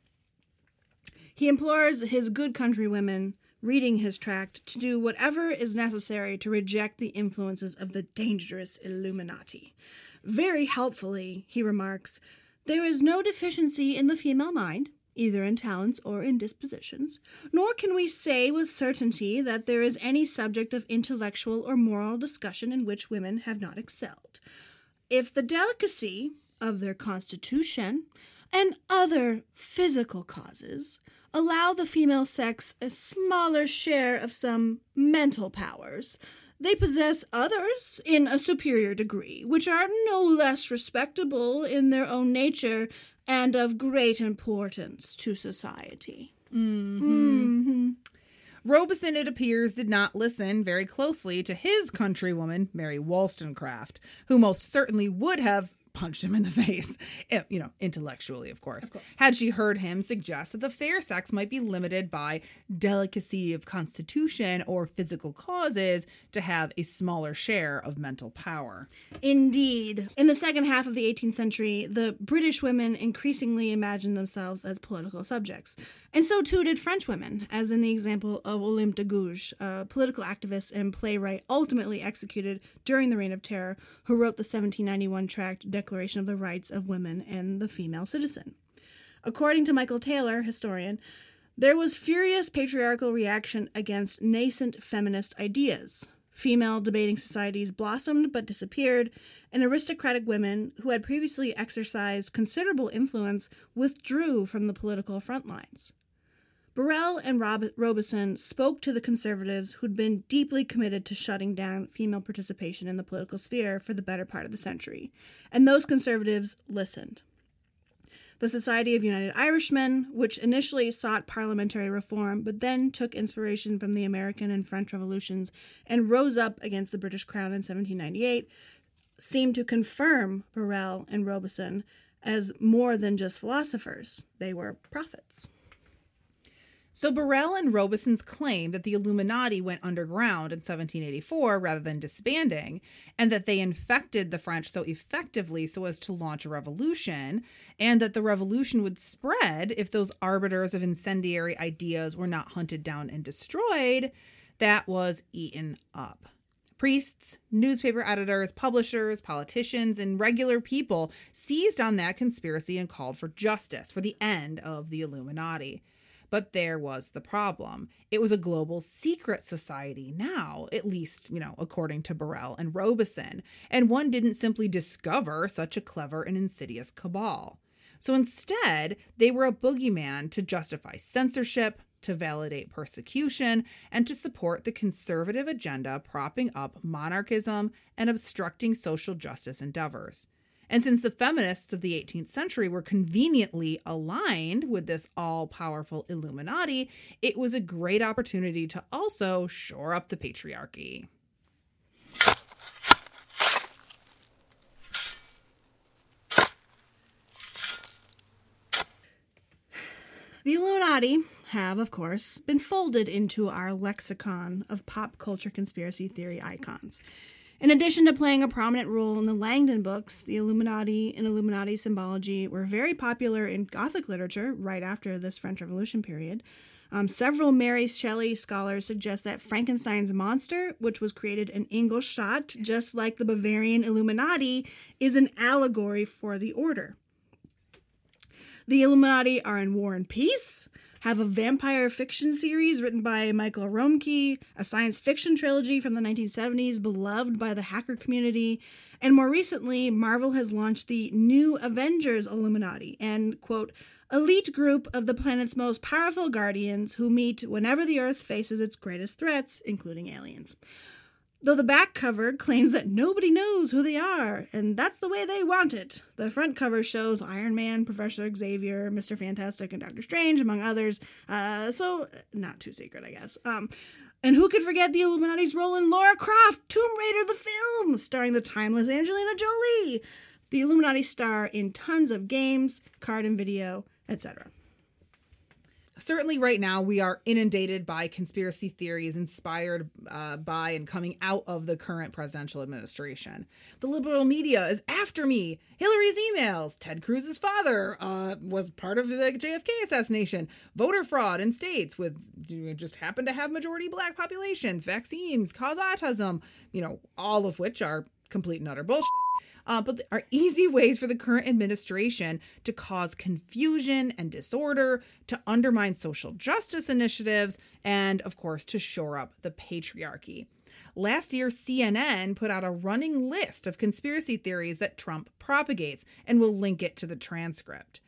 Speaker 1: He implores his good countrywomen reading his tract to do whatever is necessary to reject the influences of the dangerous Illuminati. Very helpfully, he remarks, there is no deficiency in the female mind, either in talents or in dispositions, nor can we say with certainty that there is any subject of intellectual or moral discussion in which women have not excelled. If the delicacy of their constitution and other physical causes allow the female sex a smaller share of some mental powers, they possess others in a superior degree, which are no less respectable in their own nature and of great importance to society. Mm-hmm.
Speaker 2: Robison, it appears, did not listen very closely to his countrywoman, Mary Wollstonecraft, who most certainly would have punched him in the face, eh, you know, intellectually, of course,
Speaker 1: Of course.
Speaker 2: had she heard him suggest that the fair sex might be limited by delicacy of constitution or physical causes to have a smaller share of mental power.
Speaker 1: Indeed. In the second half of the 18th century, the British women increasingly imagined themselves as political subjects. And so too did French women, as in the example of Olympe de Gouges, a political activist and playwright ultimately executed during the Reign of Terror, who wrote the 1791 tract Declaration of the Rights of Women and the Female Citizen. According to Michael Taylor, historian, there was furious patriarchal reaction against nascent feminist ideas. Female debating societies blossomed but disappeared, and aristocratic women who had previously exercised considerable influence withdrew from the political front lines. Barruel and Rob- Robison spoke to the conservatives who'd been deeply committed to shutting down female participation in the political sphere for the better part of the century, and those conservatives listened. The Society of United Irishmen, which initially sought parliamentary reform but then took inspiration from the American and French revolutions and rose up against the British Crown in 1798, seemed to confirm Barruel and Robison as more than just philosophers. They were prophets.
Speaker 2: So Barruel and Robison's claim that the Illuminati went underground in 1784 rather than disbanding, and that they infected the French so effectively so as to launch a revolution, and that the revolution would spread if those arbiters of incendiary ideas were not hunted down and destroyed, that was eaten up. Priests, newspaper editors, publishers, politicians, and regular people seized on that conspiracy and called for justice, for the end of the Illuminati. But there was the problem. It was a global secret society now, at least, you know, according to Barruel and Robison, and one didn't simply discover such a clever and insidious cabal. So instead, they were a boogeyman to justify censorship, to validate persecution, and to support the conservative agenda propping up monarchism and obstructing social justice endeavors. And since the feminists of the 18th century were conveniently aligned with this all powerful Illuminati, it was a great opportunity to also shore up the patriarchy.
Speaker 1: The Illuminati have, of course, been folded into our lexicon of pop culture conspiracy theory icons. In addition to playing a prominent role in the Langdon books, the Illuminati and Illuminati symbology were very popular in Gothic literature right after this French Revolution period. Um, several Mary Shelley scholars suggest that Frankenstein's monster, which was created in Ingolstadt, just like the Bavarian Illuminati, is an allegory for the order. The Illuminati are in war and peace, have a vampire fiction series written by Michael Romkey, a science fiction trilogy from the 1970s beloved by the hacker community, and more recently, Marvel has launched the New Avengers Illuminati, and quote, elite group of the planet's most powerful guardians who meet whenever the Earth faces its greatest threats, including aliens though the back cover claims that nobody knows who they are, and that's the way they want it. The front cover shows Iron Man, Professor Xavier, Mr. Fantastic, and Doctor Strange, among others. Uh, so, not too secret, I guess. Um, and who could forget the Illuminati's role in Laura Croft, Tomb Raider the film, starring the timeless Angelina Jolie? The Illuminati star in tons of games, card and video, etc
Speaker 2: certainly right now we are inundated by conspiracy theories inspired uh, by and coming out of the current presidential administration. The liberal media is after me. Hillary's emails. Ted Cruz's father uh, was part of the JFK assassination. Voter fraud in states with just happen to have majority black populations. Vaccines cause autism. You know, all of which are complete and utter bullshit uh, but are easy ways for the current administration to cause confusion and disorder, to undermine social justice initiatives, and of course, to shore up the patriarchy. Last year, CNN put out a running list of conspiracy theories that Trump propagates, and we'll link it to the transcript.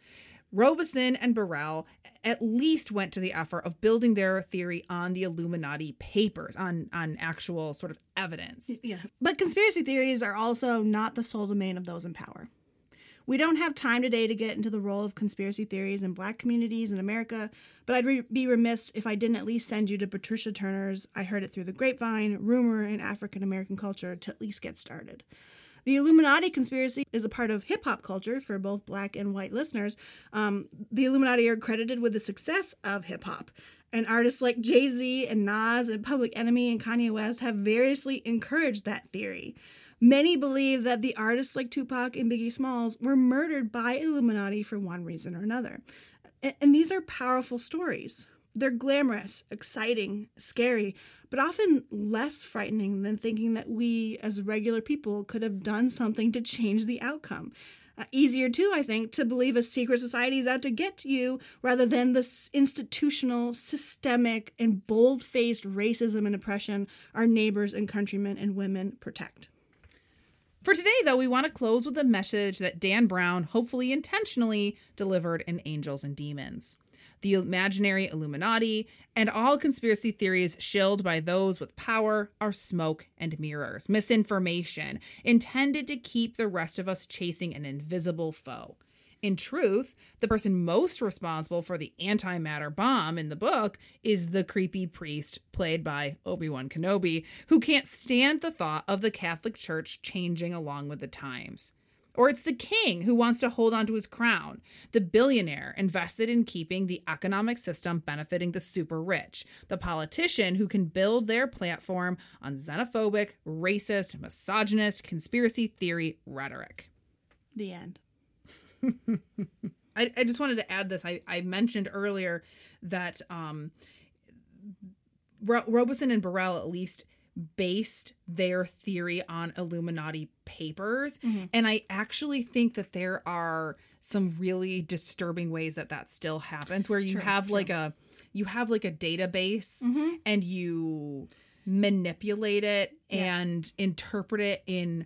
Speaker 2: Robison and Barruel at least went to the effort of building their theory on the Illuminati papers, on on actual sort of evidence.
Speaker 1: Yeah. But conspiracy theories are also not the sole domain of those in power. We don't have time today to get into the role of conspiracy theories in black communities in America, but I'd re- be remiss if I didn't at least send you to Patricia Turner's I Heard It Through the Grapevine, Rumor in African American Culture to at least get started. The Illuminati conspiracy is a part of hip hop culture for both black and white listeners. Um, the Illuminati are credited with the success of hip hop. And artists like Jay Z and Nas and Public Enemy and Kanye West have variously encouraged that theory. Many believe that the artists like Tupac and Biggie Smalls were murdered by Illuminati for one reason or another. And these are powerful stories. They're glamorous, exciting, scary, but often less frightening than thinking that we, as regular people, could have done something to change the outcome. Uh, easier, too, I think, to believe a secret society is out to get you rather than the institutional, systemic, and bold faced racism and oppression our neighbors and countrymen and women protect.
Speaker 2: For today, though, we want to close with a message that Dan Brown, hopefully intentionally, delivered in Angels and Demons the imaginary Illuminati, and all conspiracy theories shilled by those with power are smoke and mirrors, misinformation, intended to keep the rest of us chasing an invisible foe. In truth, the person most responsible for the antimatter bomb in the book is the creepy priest played by Obi Wan Kenobi, who can't stand the thought of the Catholic Church changing along with the times. Or it's the king who wants to hold onto his crown, the billionaire invested in keeping the economic system benefiting the super rich, the politician who can build their platform on xenophobic, racist, misogynist, conspiracy theory rhetoric.
Speaker 1: The end.
Speaker 2: I, I just wanted to add this. I, I mentioned earlier that um, Robison and Barruel at least based their theory on Illuminati papers.
Speaker 1: Mm-hmm.
Speaker 2: And I actually think that there are some really disturbing ways that that still happens where you have like a you have like a database
Speaker 1: Mm-hmm.
Speaker 2: and you manipulate it
Speaker 1: Yeah.
Speaker 2: and interpret it in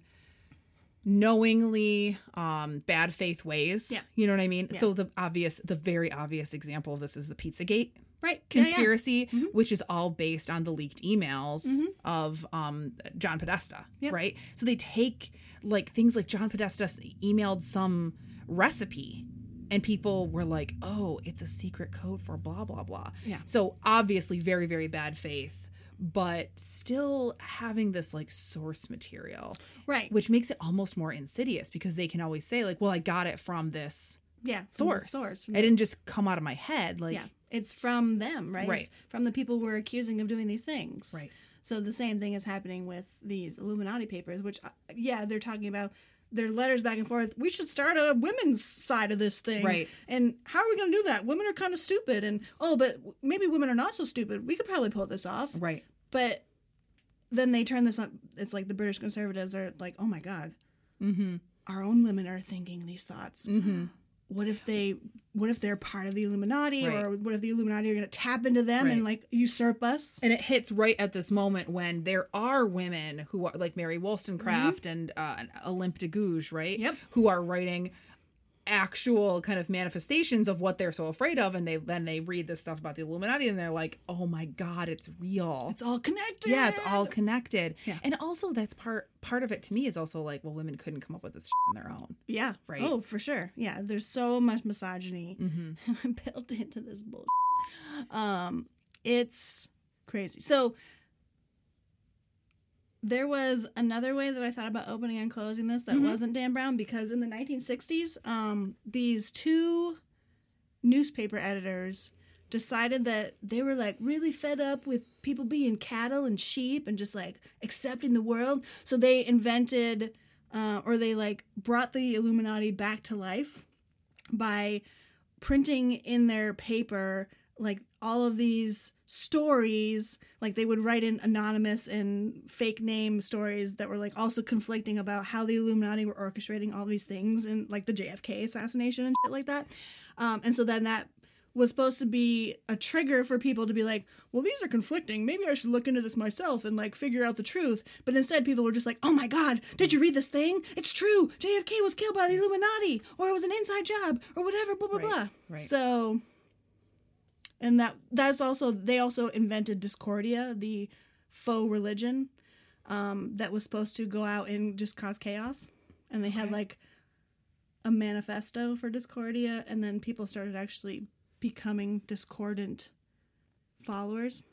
Speaker 2: knowingly um bad faith ways
Speaker 1: Yeah.
Speaker 2: you know what i mean
Speaker 1: Yeah.
Speaker 2: so the obvious the very obvious example of this is the pizzagate
Speaker 1: Right. Yeah, yeah.
Speaker 2: conspiracy which is all based on the leaked emails
Speaker 1: Mm-hmm.
Speaker 2: of um john podesta
Speaker 1: Yep.
Speaker 2: right so they take like things like john podesta emailed some recipe and people were like oh it's a secret code for blah blah blah
Speaker 1: Yeah.
Speaker 2: so obviously very very bad faith but still having this like source material
Speaker 1: Right.
Speaker 2: which makes it almost more insidious because they can always say like well i got it from this
Speaker 1: yeah.
Speaker 2: source
Speaker 1: Source.
Speaker 2: i didn't just come out of my head like
Speaker 1: yeah. It's from them, right?
Speaker 2: Right.
Speaker 1: It's from the people we're accusing of doing these things.
Speaker 2: Right.
Speaker 1: So the same thing is happening with these Illuminati papers, which, uh, yeah, they're talking about their letters back and forth. We should start a women's side of this thing.
Speaker 2: Right.
Speaker 1: And how are we going to do that? Women are kind of stupid. And, oh, but maybe women are not so stupid. We could probably pull this off.
Speaker 2: right
Speaker 1: But then they turn this on. It's like the British conservatives are like, oh my God,
Speaker 2: mm-hmm
Speaker 1: our own women are thinking these thoughts.
Speaker 2: mm-hmm
Speaker 1: What if they, what if they're part of the Illuminati,
Speaker 2: Right.
Speaker 1: or what if the Illuminati are going to tap into them and like usurp us?
Speaker 2: and it hits right at this moment when there are women who are like Mary Wollstonecraft and uh, Olympe de Gouges, right?
Speaker 1: Mm-hmm. Yep.
Speaker 2: Who are writing actual kind of manifestations of what they're so afraid of, and they then they read this stuff about the Illuminati, and they're like, "Oh my god, it's real."
Speaker 1: It's all connected.
Speaker 2: yeah, it's all connected.
Speaker 1: Yeah.
Speaker 2: And also, that's part part of it to me is also like, well, women couldn't come up with this on their own.
Speaker 1: Yeah.
Speaker 2: Right.
Speaker 1: Oh, for sure. Yeah. There's so much misogyny
Speaker 2: Mm-hmm.
Speaker 1: built into this bullshit. Um, it's crazy. So there was another way that I thought about opening and closing this that
Speaker 2: Mhm.
Speaker 1: wasn't Dan Brown because in the 1960s, um, these two newspaper editors decided that they were like really fed up with people being cattle and sheep and just like accepting the world. So they invented uh, or they like brought the Illuminati back to life by printing in their paper like all of these stories like they would write in anonymous and fake name stories that were like also conflicting about how the illuminati were orchestrating all these things and like the jfk assassination and shit like that. Um, and so then that was supposed to be a trigger for people to be like well these are conflicting. Maybe i should look into this myself and like figure out the truth. But instead people were just like oh my god did you read this thing? It's true. Jfk was killed by the illuminati or it was an inside job or whatever blah blah
Speaker 2: Right,
Speaker 1: blah.
Speaker 2: Right.
Speaker 1: so and that that's also they also invented discordia the faux religion um, that was supposed to go out and just cause chaos. And they had like a manifesto for discordia. And then people started actually becoming discordant followers.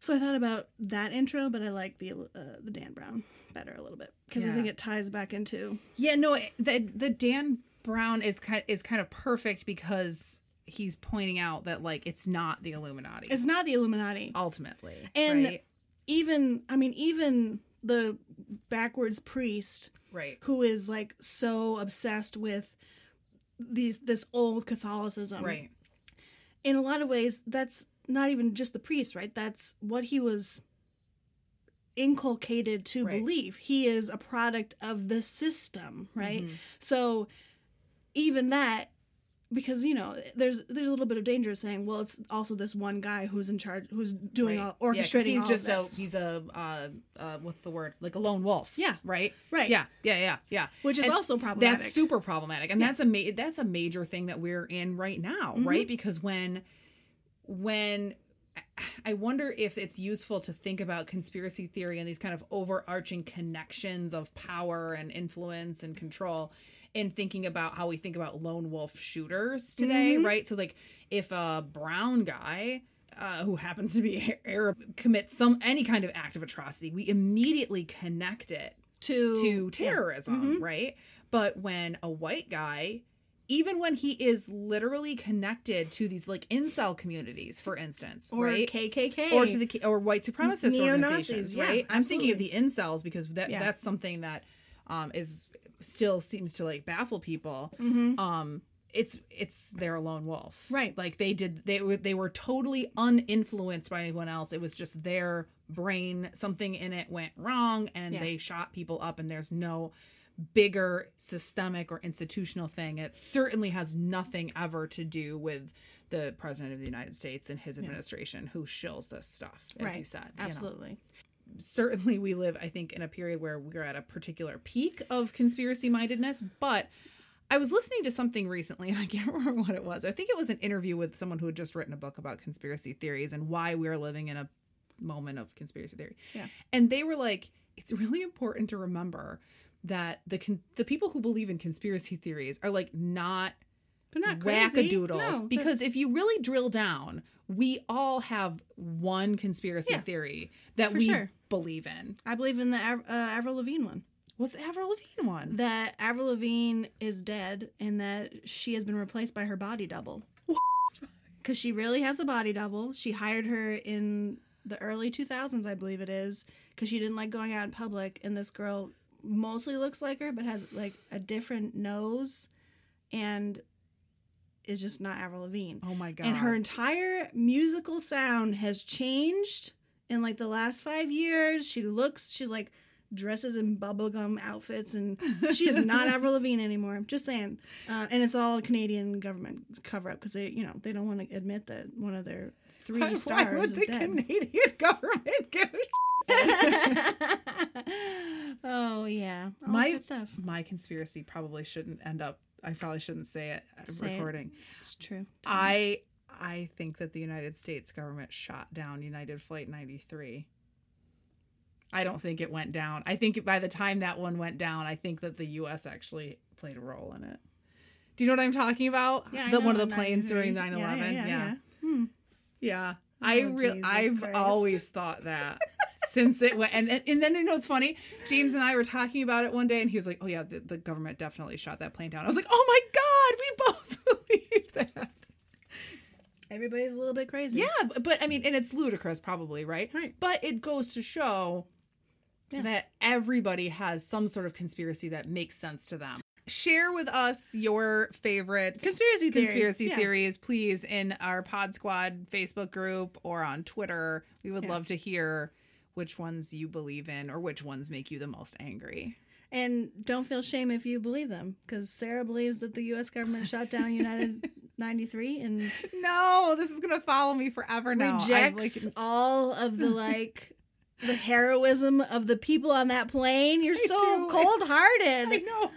Speaker 1: So i thought about that intro but i like the uh, the dan brown better a little bit. Because i think it ties back into
Speaker 2: Yeah, no, the the Dan Brown is kind is kind of perfect because he's pointing out that like it's not the Illuminati
Speaker 1: it's not the illuminati
Speaker 2: ultimately,
Speaker 1: And-
Speaker 2: right?
Speaker 1: even i mean even the backwards priest
Speaker 2: Right.
Speaker 1: who is like so obsessed with these this old catholicism
Speaker 2: Right.
Speaker 1: in a lot of ways that's not even just the priest right that's what he was inculcated to
Speaker 2: Right.
Speaker 1: believe he is a product of the system right
Speaker 2: Mhm.
Speaker 1: so even that because you know there's there's a little bit of danger of saying well it's also this one guy who's in charge who's doing
Speaker 2: Right.
Speaker 1: all
Speaker 2: Yeah,
Speaker 1: orchestrating
Speaker 2: he's
Speaker 1: all
Speaker 2: just a he's a uh, uh what's the word like a lone wolf.
Speaker 1: Yeah.
Speaker 2: Right.
Speaker 1: right
Speaker 2: Yeah. Yeah. Yeah. Yeah.
Speaker 1: which is
Speaker 2: And
Speaker 1: also problematic
Speaker 2: That's super problematic, and
Speaker 1: Yeah.
Speaker 2: that's a ma- that's a major thing that we're in right now,
Speaker 1: Mhm.
Speaker 2: right? Because when when I wonder if it's useful to think about conspiracy theory and these kind of overarching connections of power and influence and control in thinking about how we think about lone wolf shooters today,
Speaker 1: Mhm.
Speaker 2: right? So, like, if a brown guy uh, who happens to be Arab commits some any kind of act of atrocity, we immediately connect it
Speaker 1: to
Speaker 2: to terrorism,
Speaker 1: Mhm.
Speaker 2: right? But when a white guy, even when he is literally connected to these like incel communities, for instance,
Speaker 1: or
Speaker 2: right?
Speaker 1: KKK
Speaker 2: or to the or white supremacist
Speaker 1: Neo-Nazis,
Speaker 2: organizations,
Speaker 1: yeah,
Speaker 2: right? I'm thinking of the incels because that
Speaker 1: Yeah.
Speaker 2: that's something that um, is still seems to like baffle people.
Speaker 1: Mhm.
Speaker 2: Um, it's it's their lone wolf,
Speaker 1: Right.
Speaker 2: Like they did they were they were totally uninfluenced by anyone else. It was just their brain something in it went wrong and
Speaker 1: Yeah.
Speaker 2: they shot people up and there's no bigger systemic or institutional thing it certainly has nothing ever to do with the president of the united states and his administration who shills this stuff as you said you know. Certainly we live i think in a period where we're at a particular peak of conspiracy mindedness but i was listening to something recently and i can't remember what it was. I think it was an interview with someone who had just written a book about conspiracy theories and why we're living in a moment of conspiracy theory.
Speaker 1: Yeah.
Speaker 2: and they were like it's really important to remember that the con- the people who believe in conspiracy theories are like not
Speaker 1: They're not
Speaker 2: wackadoodles.
Speaker 1: No,
Speaker 2: because if you really drill down we all have one conspiracy
Speaker 1: Yeah,
Speaker 2: theory that we
Speaker 1: sure.
Speaker 2: believe in
Speaker 1: I believe in the uh, Avril Lavigne one.
Speaker 2: What's the Avril Lavigne one?
Speaker 1: That Avril Lavigne is dead and that she has been replaced by her body double. Because she really has a body double. She hired her in the early 2000s, I believe it is, because she didn't like going out in public. And this girl mostly looks like her, but has like a different nose and is just not Avril Lavigne.
Speaker 2: oh my god!
Speaker 1: and her entire musical sound has changed in like the last five years. She looks, she's like dresses in bubblegum outfits, and she is not Avril Lavigne anymore. Just saying, uh, and it's all Canadian government cover up because they, you know, they don't want to admit that one of their three
Speaker 2: why,
Speaker 1: stars
Speaker 2: why would
Speaker 1: is
Speaker 2: the
Speaker 1: dead.
Speaker 2: Canadian government give a
Speaker 1: oh yeah, all
Speaker 2: My-
Speaker 1: stuff.
Speaker 2: My conspiracy probably shouldn't end up. I probably shouldn't say it at
Speaker 1: Say it.
Speaker 2: recording.
Speaker 1: It's true.
Speaker 2: I I think that the United States government shot down United Flight 93. I don't think it went down. I think by the time that one went down, I think that the U.S. actually played a role in it. Do you know what I'm talking about?
Speaker 1: Yeah, I
Speaker 2: the, one of the planes during 9 11.
Speaker 1: Yeah, yeah, yeah, yeah. Hmm.
Speaker 2: Yeah. I
Speaker 1: Oh,
Speaker 2: real
Speaker 1: Jesus
Speaker 2: I've
Speaker 1: Christ.
Speaker 2: always thought that since it went and and then you know it's funny? James and I were talking about it one day and he was like, "Oh yeah, the, the government definitely shot that plane down." I was like, "Oh my god, we both believe that."
Speaker 1: Everybody's a little bit crazy.
Speaker 2: Yeah, but, but I mean, and it's ludicrous probably, right?
Speaker 1: Right.
Speaker 2: But it goes to show
Speaker 1: Yeah.
Speaker 2: that everybody has some sort of conspiracy that makes sense to them. Share with us your favorite
Speaker 1: Conspiracy theory.
Speaker 2: conspiracy
Speaker 1: Yeah.
Speaker 2: theories, please, in our Pod Squad Facebook group or on Twitter. We would
Speaker 1: Yeah.
Speaker 2: love to hear which ones you believe in or which ones make you the most angry.
Speaker 1: And don't feel shame if you believe them, because Sarah believes that the U.S. government shot down United 93 and
Speaker 2: No, this is gonna follow me forever now.
Speaker 1: Rejects
Speaker 2: like,
Speaker 1: all of the like the heroism of the people on that plane. You're
Speaker 2: I
Speaker 1: so cold
Speaker 2: I
Speaker 1: hearted.
Speaker 2: know.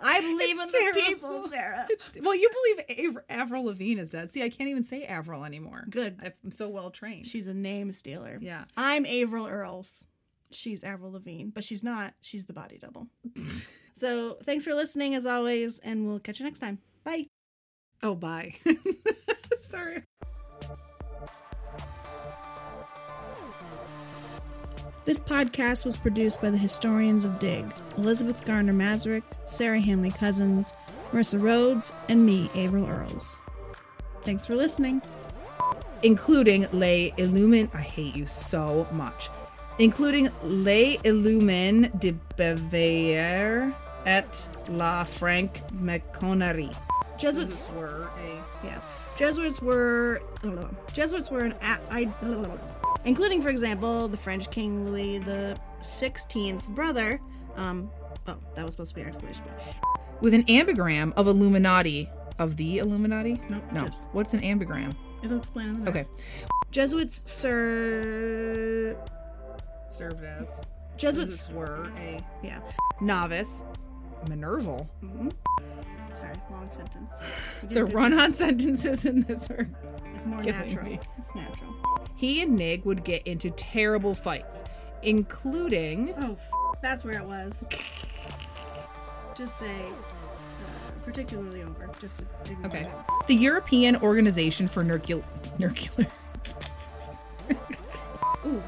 Speaker 1: I believe
Speaker 2: It's
Speaker 1: in the people, Sarah.
Speaker 2: It's- well, you believe Av- Avril Lavigne is dead. See, I can't even say Avril anymore.
Speaker 1: Good.
Speaker 2: I'm so well trained.
Speaker 1: She's a name stealer.
Speaker 2: Yeah.
Speaker 1: I'm Averill Earls. She's Avril Lavigne, but she's not. She's the body double. so thanks for listening as always, and we'll catch you next time. Bye.
Speaker 2: Oh, bye. Sorry.
Speaker 1: This podcast was produced by the historians of Dig Elizabeth Garner Masarik, Sarah Handley Cousins, Marissa Rhodes, and me, Averill Earls. Thanks for listening.
Speaker 2: Including Les Illumin. I hate you so much. Including Les Illumin de Beveillère et la Franque Maconnerie.
Speaker 1: Jesuits
Speaker 2: were a.
Speaker 1: Yeah, Jesuits were Jesuits were an a- I, including, for example, the French King Louis the Sixteenth's brother. Um, oh, that was supposed to be our explanation. but-
Speaker 2: With an ambigram of Illuminati. Of the Illuminati?
Speaker 1: Nope,
Speaker 2: No.
Speaker 1: just-
Speaker 2: What's an ambigram?
Speaker 1: It'll explain. In the
Speaker 2: Okay.
Speaker 1: Jesuits sir.
Speaker 2: Served as.
Speaker 1: Jesuits.
Speaker 2: were a
Speaker 1: Yeah.
Speaker 2: novice. Minerval.
Speaker 1: Sorry, long sentence.
Speaker 2: The run-on sentences in this are.
Speaker 1: It's more
Speaker 2: killing
Speaker 1: natural.
Speaker 2: me.
Speaker 1: It's natural.
Speaker 2: He and Knigge would get into terrible fights, including.
Speaker 1: Oh, f- that's where it was. Just say, uh, particularly over. Just
Speaker 2: Okay.
Speaker 1: that.
Speaker 2: The European Organization for Nuclear. Nuclear.
Speaker 1: Ooh,